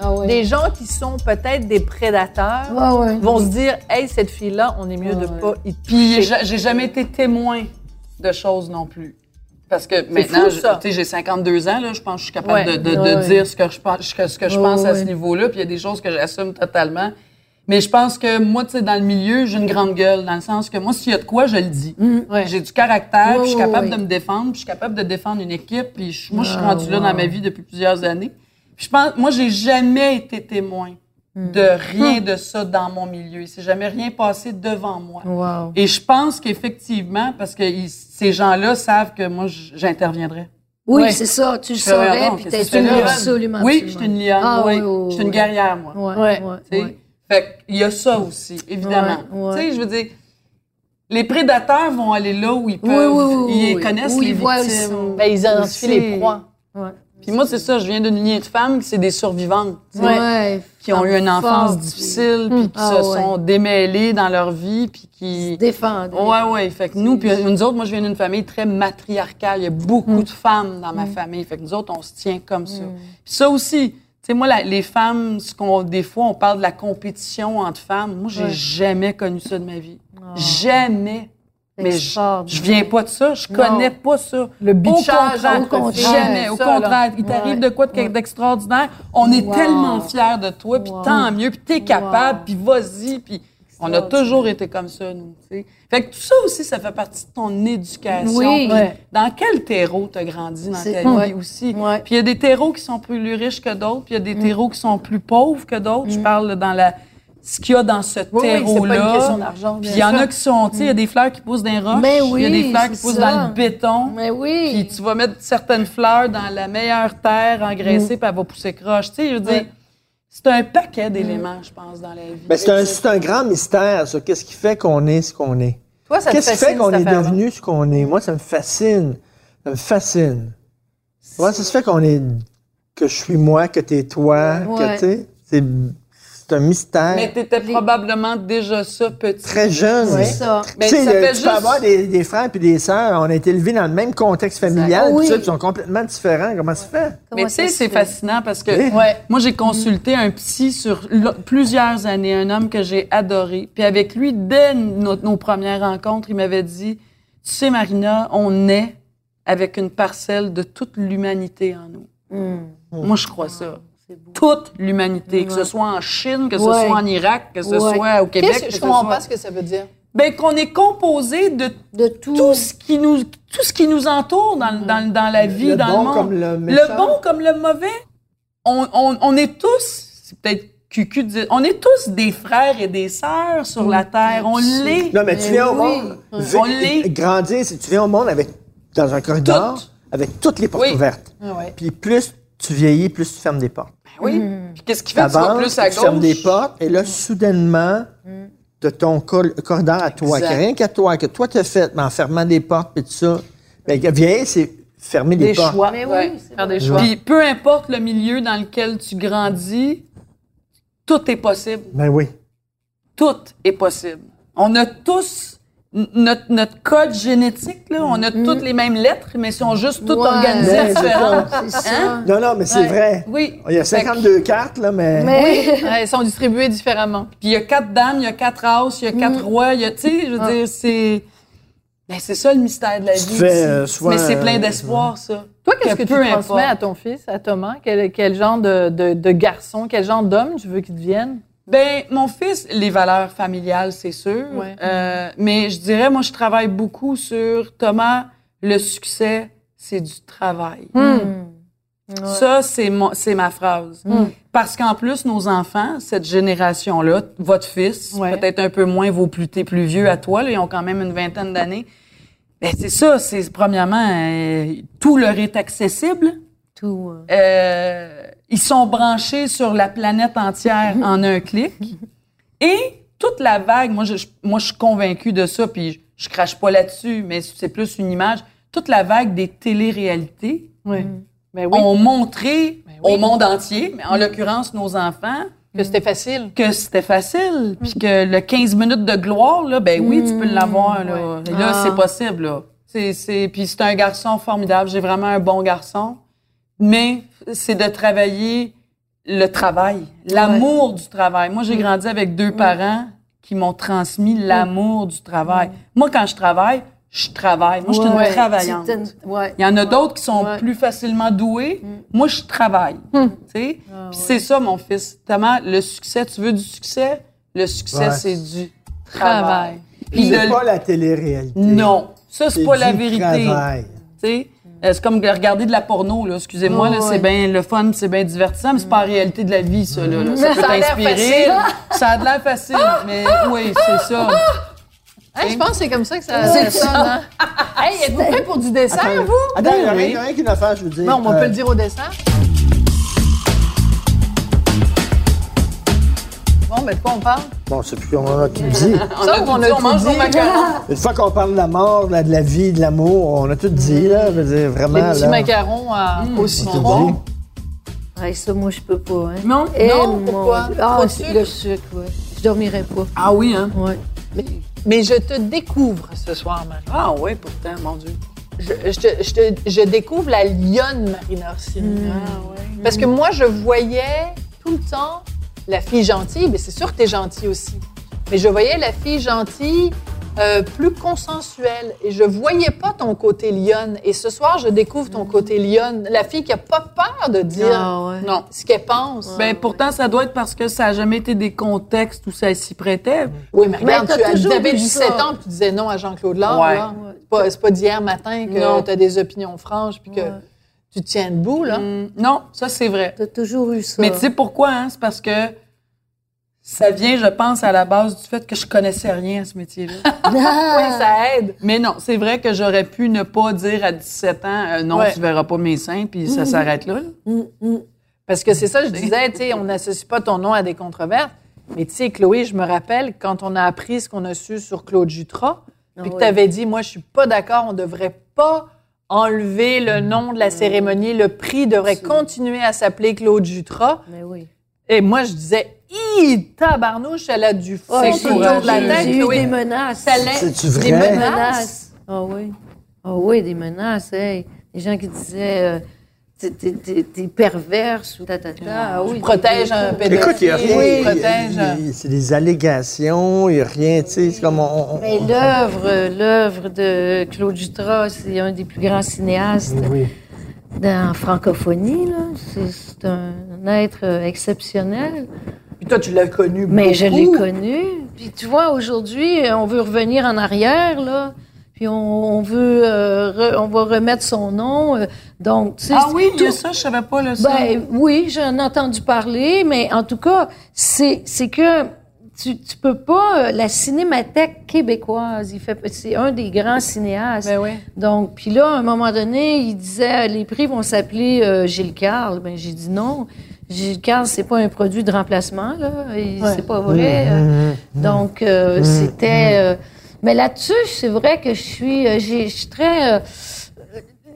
E: Ah
G: des gens qui sont peut-être des prédateurs
E: ouais.
G: vont se dire Hey, cette fille-là, on est mieux de
E: Ouais.
G: pas y
D: Puis
G: toucher.
D: j'ai j'ai jamais été témoin de choses non plus. Parce que maintenant, j'ai 52 ans, là, je pense que je suis capable
G: Ouais.
D: de, de- de
E: Ouais.
D: dire ce que je pense, ce que, ce que je
E: Ouais,
D: pense à
E: ouais.
D: ce niveau-là. Puis il y a des choses que j'assume totalement. Mais je pense que moi, tu sais, dans le milieu, j'ai une grande gueule, dans le sens que moi, s'il y a de quoi, je le dis.
G: Ouais.
D: J'ai du caractère, puis je suis capable
E: ouais.
D: de me défendre, puis je suis capable de défendre une équipe, puis je- moi, je suis
E: Ah,
D: rendue là
E: wow.
D: dans ma vie depuis plusieurs années. Puis je pense, moi, j'ai jamais été témoin de rien de ça dans mon milieu. Il s'est jamais rien passé devant moi.
E: Wow.
D: Et je pense qu'effectivement, parce que ils- ces gens-là savent que moi, j'interviendrai.
E: Oui,
G: Ouais.
E: c'est ça. Tu le saurais, puis t'es une absolument.
D: Oui, je suis une lionne.
E: Ah,
D: oui,
E: oui, oui,
D: je suis une guerrière, moi.
E: Ouais,
G: Ouais.
D: Fait qu'il y a ça aussi, évidemment.
E: Ouais, ouais.
D: Tu sais, je veux dire, les prédateurs vont aller là où ils peuvent,
E: oui, oui,
D: ils
E: oui.
D: connaissent les
E: ils voient, ils
D: victimes.
G: Ben, ils identifient
D: Aussi.
G: les proies.
E: Ouais.
D: Puis moi, c'est ça, je viens d'une lignée de femmes qui c'est des survivantes.
E: Ouais.
D: Qui ont eu une enfance
E: Fort,
D: difficile, puis qui
E: Ah,
D: se
E: ouais.
D: sont démêlées dans leur vie, puis qui...
E: se défendre.
D: Ouais, ouais. Fait que nous, puis nous autres, moi, je viens d'une famille très matriarcale. Il y a beaucoup de femmes dans ma famille. Fait que nous autres, on se tient comme ça. Puis ça aussi, sais, moi, la- les femmes, ce qu'on, des fois, on parle de la compétition entre femmes. Moi, j'ai
E: Ouais.
D: jamais connu ça de ma vie. Jamais. Mais je, je viens pas de ça. Je connais pas ça.
G: Le
D: Au
G: bitchage
D: contraire,
G: entre
E: contraire,
G: filles,
D: jamais. Au
G: ça, là.
D: contraire, il t'arrive
E: Ouais.
D: de quoi de-
E: Ouais.
D: d'extraordinaire. On est
E: Wow.
D: tellement fiers de toi, puis
E: Wow.
D: tant mieux, puis t'es capable,
E: Wow.
D: puis vas-y, puis on a toujours été comme ça, nous. tu sais. Fait que tout ça aussi, ça fait partie de ton éducation.
E: Oui.
G: Ouais.
D: Dans quel terreau t'as grandi dans ta vie
E: ouais.
D: aussi?
E: Ouais.
D: Puis il y a des terreaux qui sont plus riches que d'autres, puis il y a des terreaux qui sont plus pauvres que d'autres. Je parle dans la ce qu'il y a dans ce
G: Oui, oui,
D: terreau-là.
G: d'argent.
D: Puis il y en a qui sont, tu sais, il y a des fleurs qui poussent dans les roches,
E: Mais
D: il y a
E: oui,
D: des fleurs qui poussent
E: ça.
D: dans le béton.
E: Mais oui.
D: Puis tu vas mettre certaines fleurs dans la meilleure terre engraissée, puis elle va pousser croche. Tu sais, je veux dire. C'est un paquet d'éléments, je pense, dans la vie.
C: Ben, c'est un, c'est un grand mystère, ça. Qu'est-ce qui fait qu'on est ce qu'on est?
G: Toi, ça te
C: Qu'est-ce qui fait qu'on est devenu ce qu'on est? Moi, ça me fascine. Ça me fascine. Comment ça se fait qu'on est. que je suis moi, que t'es toi, que
E: Ouais.
C: tu sais? C'est c'est un mystère.
D: Mais t'étais probablement déjà ça petit.
C: Très jeune.
E: C'est ça.
D: Mais
C: tu sais,
D: ça
C: le- tu peux
D: juste-
C: avoir des, des frères puis des sœurs, on a été élevés dans le même contexte familial,
E: Oui.
C: ça, puis ils sont complètement différents. Comment ça se fait?
D: Mais tu sais, c'est fascinant parce que
C: Oui.
G: Ouais.
D: moi, j'ai consulté un psy sur plusieurs années, un homme que j'ai adoré. Puis avec lui, dès nos, nos premières rencontres, il m'avait dit, tu sais, Marina, on est avec une parcelle de toute l'humanité en nous. Moi, je crois ça. Toute l'humanité, que ce soit en Chine, que ce soit en Irak, que ce
E: Ouais.
D: soit au Québec.
G: Qu'est-ce que je
D: ce
G: comprends
D: soit-
G: pas ce que ça veut dire?
D: Ben, qu'on est composé de
E: De tout.
D: tout ce qui nous, tout ce qui nous entoure dans, dans, dans la vie,
C: Le
D: dans
C: bon
D: le monde.
C: comme le.
D: Le bon comme le mauvais. On, on, on est tous, c'est peut-être cucu de dire, on est tous des frères et des sœurs sur la terre. On l'est.
C: Non, mais tu
E: Mais
C: viens au
E: oui.
C: monde.
D: On
C: vi-
D: l'est.
C: Grandir, c'est tu viens au monde avec, dans un corridor,
D: Toutes.
C: avec toutes les portes
D: Oui.
C: ouvertes.
G: Ah ouais.
C: Puis plus tu vieillis, plus tu fermes des portes.
D: Oui. Puis qu'est-ce qui fait que tu vas plus à
C: tu fermes des
D: gauche?
C: portes, et là, soudainement, de ton col- corridor à toi, que rien qu'à toi, que toi t'as fait, mais en fermant des portes, puis tout ça. Ben, vieillir, c'est fermer des,
G: Des
C: portes.
G: choix.
E: Mais oui. c'est
G: Faire des choix.
D: Puis peu importe le milieu dans lequel tu grandis, tout est possible.
C: Ben oui.
D: Tout est possible. On a tous notre, notre code génétique, là, on a toutes les mêmes lettres, mais sont juste toutes
E: Ouais.
D: organisées
C: Ouais, c'est
D: différentes.
E: C'est ça.
D: Hein?
C: Non, non, mais c'est
D: Ouais.
C: vrai.
D: Oui.
C: Il y a
D: Fait que-
C: 52 cartes, là, mais.
E: Mais
G: Ouais, Elles sont distribuées différemment.
D: Puis il y a quatre dames, il y a quatre as, il y a quatre rois, il y a, tu sais, je veux dire, c'est. Ben, c'est ça le mystère de la vie.
C: Fais, euh,
D: Mais c'est plein
C: euh,
D: d'espoir, ça.
G: Toi, qu'est-ce que, tu transmets
D: importe.
G: à ton fils, à Thomas? Quel, quel genre de, de, de garçon, quel genre d'homme tu veux qu'il devienne?
D: Ben, mon fils, les valeurs familiales, c'est sûr.
G: Ouais.
D: Euh, mais je dirais, moi, je travaille beaucoup sur Thomas, le succès, c'est du travail. Ça, c'est mon- c'est ma phrase. Parce qu'en plus, nos enfants, cette génération-là, votre fils,
G: Ouais.
D: peut-être un peu moins vos plus, tes plus vieux à toi, là, ils ont quand même une vingtaine d'années. Ben, c'est ça, c'est premièrement, euh, tout leur est accessible.
E: Tout. euh,
D: Euh, ils sont branchés sur la planète entière en un clic. Et toute la vague, moi je, moi, je suis convaincue de ça, puis je, je crache pas là-dessus, mais c'est plus une image. Toute la vague des téléréalités
G: Oui. Ben oui.
D: ont montré
G: Ben oui.
D: au monde entier, mais en l'occurrence nos enfants,
G: Que c'était facile.
D: que c'était facile, puis que le 15 minutes de gloire, là, ben oui, tu peux l'avoir. Là,
G: Ouais.
D: Là
E: Ah.
D: c'est possible. Là. C'est, c'est, puis c'est un garçon formidable. J'ai vraiment un bon garçon. Mais c'est de travailler le travail, l'amour du travail. Moi, j'ai grandi avec deux parents qui m'ont transmis l'amour du travail. Moi, quand je travaille, je travaille. Moi, je suis
E: ouais,
D: une travaillante.
E: c'est une- Ouais.
D: Il y en a d'autres qui sont
E: Ouais.
D: plus facilement doués. Moi, je travaille. Tu sais? Puis c'est ça, mon fils. Thomas, le succès, tu veux du succès? Le succès,
C: Ouais.
D: c'est du
G: Travail.
D: travail. Puis
C: C'est
D: de-
C: pas la télé-réalité.
D: Non, ça, c'est pas la
C: du
D: vérité.
C: travail.
D: Tu sais? Euh, C'est comme de regarder de la porno, là. Excusez-moi, là, c'est bien le fun, c'est bien divertissant, mais c'est pas la réalité de la vie, ça, là. là. Ça peut
G: Ça
D: t'inspirer. Ça a de l'air facile, mais oui, c'est ça.
G: Hein, je pense que c'est comme ça que ça,
E: C'est
G: ça sonne. Hein? hey, êtes-vous prêts pour du dessert,
C: Attends,
G: vous?
C: attends, il y a rien, il y a rien qu'une affaire, je veux dire.
G: Bon, on
C: Euh,
G: peut le dire au dessert. Bon,
B: mais de quoi on parle?
C: Bon, c'est plus qu'on a tout dit.
B: Ça, on a
D: on mange
B: tout dit.
C: Une fois qu'on parle de la mort, de la, de la vie, de l'amour, on a tout dit, là. Je veux dire, vraiment,
B: Les petits
C: là.
B: macarons à- au
C: on a
B: citron.
C: tout dit.
E: Ouais, ça, moi, je peux pas. Hein.
D: Non?
E: Eh,
B: Non,
E: mon
B: pourquoi?
E: Ah,
B: sucre?
E: le sucre, oui. Je dormirais pas.
D: Ah oui, hein?
E: Ouais.
B: Mais je te découvre ce soir, Marie.
D: Ah oui, pourtant, mon Dieu.
B: Je, je te- je te- je découvre la lionne Marina Orsini. Parce que moi, je voyais tout le temps la fille gentille, mais c'est sûr que tu es gentille aussi. Mais je voyais la fille gentille euh, plus consensuelle et je voyais pas ton côté lionne. Et ce soir, je découvre ton côté lionne, la fille qui a pas peur de dire
E: Ah, ouais.
D: Non.
B: ce qu'elle pense.
D: Ben, pourtant, ça doit être parce que ça n'a jamais été des contextes où ça s'y prêtait.
B: oui, mais regarde,
E: Mais
B: tu as- avais
E: vu
B: 17
E: ça.
B: ans puis tu disais non à Jean-Claude Lard.
D: Ouais.
B: là. C'est pas, c'est pas d'hier matin que tu as des opinions franches puis que
E: Ouais.
B: Tu te tiens debout. Là?
D: Hum, non, ça, c'est vrai.
E: T'as toujours eu ça.
D: Mais tu sais pourquoi, hein? C'est parce que ça vient, je pense, à la base du fait que je connaissais rien à ce métier-là.
B: Oui, ça aide.
D: Mais non, c'est vrai que j'aurais pu ne pas dire à 17 ans, euh, non,
B: Ouais.
D: tu verras pas mes seins, puis ça s'arrête là. là.
B: Parce que c'est ça, je disais, tu sais, on n'associe pas ton nom à des controverses. Mais tu sais, Chloé, je me rappelle quand on a appris ce qu'on a su sur Claude Jutras, puis que tu avais dit, moi, je suis pas d'accord, on devrait pas enlever le nom de la cérémonie, le prix devrait continuer à s'appeler Claude Jutras.
E: Mais oui.
B: Et moi, je disais, hi, tabarnouche, elle a du fond autour de la tête,
E: J'ai eu
B: Chloé.
E: des menaces.
C: C'est-tu
B: Des
C: vrai?
B: menaces.
E: Ah oui. Ah oui, des menaces. Hey. Des gens qui disaient euh, t'es- perverse ou ta, ta, ta. Ah oui.
B: Protège
E: des-
B: un pédophile.
C: Écoute, il n'y a rien.
B: Oui,
C: il y a-
B: protège.
C: a- C'est des allégations, il n'y a rien, tu sais. C'est comme on. on-
E: Mais l'œuvre, l'œuvre de Claude Jutras, c'est un des plus grands cinéastes
C: Oui.
E: dans francophonie. là. C'est un, être euh, exceptionnel.
B: Puis toi, tu l'as connu
E: Mais je l'ai
B: beaucoup.
E: connu. Puis tu vois, aujourd'hui, on veut revenir en arrière, là. Puis on, on veut, euh, re- on va remettre son nom. euh, donc, tu sais,
D: Ah oui,
E: tout-
D: ça, je savais pas le ça.
E: Ben oui, j'en ai entendu parler, mais en tout cas, c'est c'est que tu, tu peux pas euh, la cinémathèque québécoise, il fait c'est un des grands cinéastes.
B: Ben oui.
E: Donc puis là à un moment donné, il disait les prix vont s'appeler euh, Gilles Carle. Ben j'ai dit non. Gilles Carle, c'est pas un produit de remplacement là,
B: Ouais.
E: c'est pas vrai. euh. Donc euh, c'était euh, mais là-dessus, c'est vrai que je suis euh, j'ai- je suis très euh,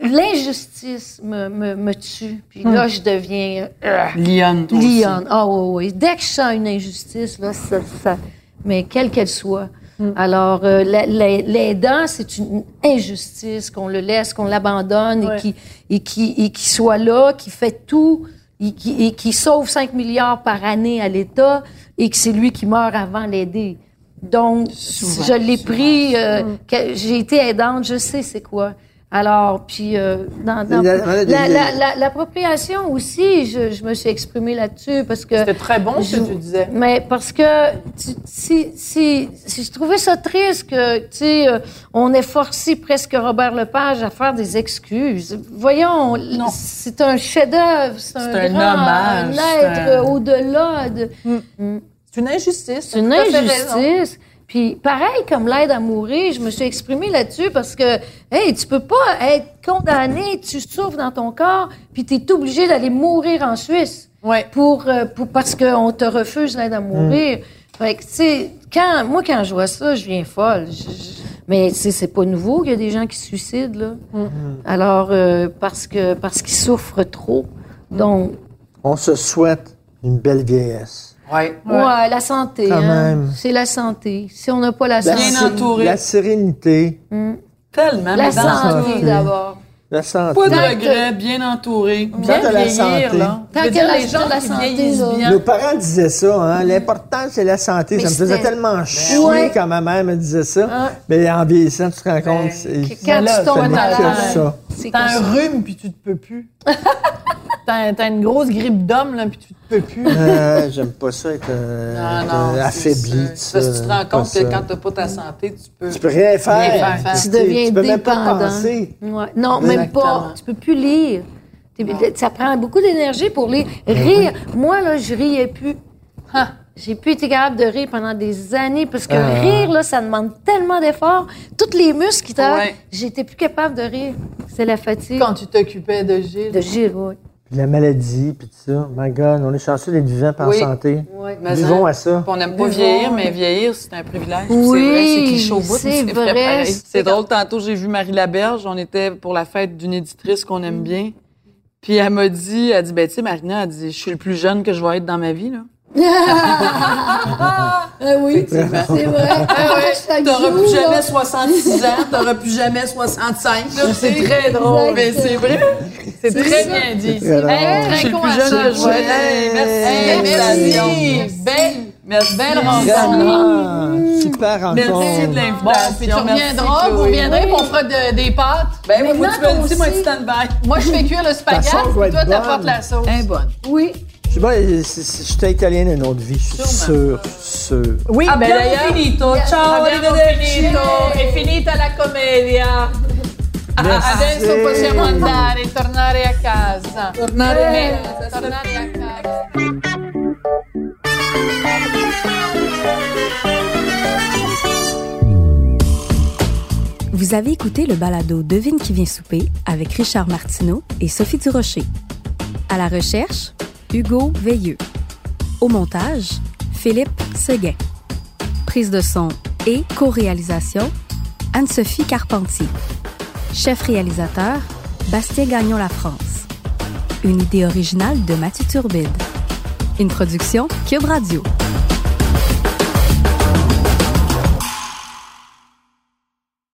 E: l'injustice me, me, me tue. Puis là, je deviens euh,
D: Lionne, toi
E: lionne. Ah oui, oui. Dès que je sens une injustice, là, ça, ça- mais quelle qu'elle soit. Alors, euh, la- la- l'aidant, c'est une injustice qu'on le laisse, qu'on l'abandonne
B: Ouais.
E: et qui et qui et qui soit là, qui fait tout, et qui, et qui sauve 5 milliards par année à l'État et que c'est lui qui meurt avant l'aider. Donc, je l'ai pris, euh, que- j'ai été aidante, je sais c'est quoi. Alors, puis, euh, dans, dans-
C: La-
E: la-
C: la-
E: la- la- l'appropriation aussi, je, je me suis exprimée là-dessus parce que...
B: C'était très bon ce que
E: Je-
B: tu disais.
E: Mais parce que tu- si, si, si je trouvais ça triste que, tu sais, euh, on ait forcé presque Robert Lepage à faire des excuses. Voyons,
D: Non.
E: c'est un chef-d'œuvre, c'est un,
D: C'est un
E: grand-
D: hommage,
E: un
D: c'est
E: être
D: un-
E: au-delà de...
B: C'est une injustice.
E: C'est une injustice. Puis pareil comme l'aide à mourir, je me suis exprimée là-dessus parce que hey, tu peux pas être condamné, tu souffres dans ton corps, puis tu es obligé d'aller mourir en Suisse
B: Ouais.
E: pour, euh, pour parce qu'on te refuse l'aide à mourir. Fait que tu sais, quand moi quand je vois ça, je viens folle. Je- je- mais tu sais, c'est pas nouveau qu'il y a des gens qui se suicident là. Alors euh, parce que parce qu'ils souffrent trop. Donc
C: On se souhaite une belle vieillesse.
D: Ouais.
E: ouais, la santé
C: Quand
E: hein.
C: même.
E: C'est la santé. Si on n'a pas la
C: La,
E: santé,
D: Bien entouré.
C: la sérénité,
D: Tellement.
E: La santé
C: santé.
E: d'abord.
C: la santé.
D: Pas de regrets, bien entouré.
B: Bien
C: la santé.
B: là.
E: Tant que la-
B: les gens
E: la
B: qui
E: santé,
B: bien.
C: Nos parents disaient ça, hein? L'important, c'est la santé.
E: Mais
C: ça me faisait tellement chier
E: Ouais.
C: quand ma mère me disait ça.
E: Hein?
C: Mais en vieillissant, tu te rends compte,
B: Ben,
E: Quand
B: là,
E: tu tombes malade, c'est
B: un rhume puis tu te peux plus. T'as t'as une grosse grippe d'homme là puis tu te peux plus.
C: Euh, J'aime pas ça être euh,
D: Non, non.
C: euh, affaibli.
D: C'est Parce que tu te rends compte
C: ça.
D: que quand t'as pas ta santé, tu peux.
C: Tu peux rien faire.
B: Rien faire.
E: Tu deviens
C: Tu peux même pas
E: dépendant.
C: penser.
E: Ouais. Non, même pas. Tu peux plus lire. Ça prend beaucoup d'énergie pour lire. Rire. Moi, là, je riais plus.
B: Ah.
E: J'ai plus été capable de rire pendant des années parce que
C: Ah.
E: rire, là, ça demande tellement d'efforts. Toutes les muscles qui travaillent.
D: Ouais.
E: J'étais plus capable de rire. C'est la fatigue
B: Quand tu t'occupais de Gilles.
E: de Gilles, oui.
C: La maladie, puis tout ça. My God, on est chanceux d'être vivants par
D: Oui.
C: santé.
E: Ouais.
D: Mais
C: Vivons
D: hein,
C: à ça.
D: On n'aime pas vieillir, mais vieillir, c'est un privilège.
E: Oui,
D: c'est vrai, c'est cliché au bout,
E: c'est
D: mais c'est vrai.
E: vrai.
D: pareil. C'est drôle, tantôt, j'ai vu Marie Laberge. On était pour la fête d'une éditrice qu'on aime bien. Puis elle m'a dit, elle dit, ben, tu sais, Marina, elle dit, je suis le plus jeune que je vais être dans ma vie, là.
E: Ah oui, c'est vrai. Chaque
D: T'auras
E: jour,
D: plus jamais 66 ans, t'auras plus jamais 65, là. C'est très drôle, mais c'est vrai.
B: C'est très bien dit.
C: Très.
B: Hey,
D: Merci.
B: Merci. Belle,
D: Merci.
B: belle
D: Merci.
B: rencontre.
C: Ah, super rencontre.
D: Merci de
B: Bon,
D: l'invitation.
B: puis tu
D: Merci,
B: reviendras, vous reviendrez, puis on fera de- des pâtes.
D: Ben oui, moi, tu me le
E: qu'on
D: moi, tu stand-by.
B: Moi, je fais cuire le spaghetti, toi, t'apportes la sauce.
D: Hein, bonne.
E: Oui.
C: Je sais pas, c'est- c'est- j'étais italien d'une autre vie, je suis sûr, sûr.
B: Oui, ben
D: Abbiamo
B: d'ailleurs...
D: finito. Ciao,
B: finito, è finita la commedia. Adesso possiamo andare, tornare a casa.
D: Tornare
B: Eh, tornare a casa.
F: Vous avez écouté le balado Devine qui vient souper avec Richard Martineau et Sophie Durocher. À la recherche, Hugo Veilleux. Au montage, Philippe Seguin. Prise de son et co-réalisation, Anne-Sophie Carpentier. Chef réalisateur, Bastien Gagnon La France. Une idée originale de Mathieu Turbide. Une production Cube Radio.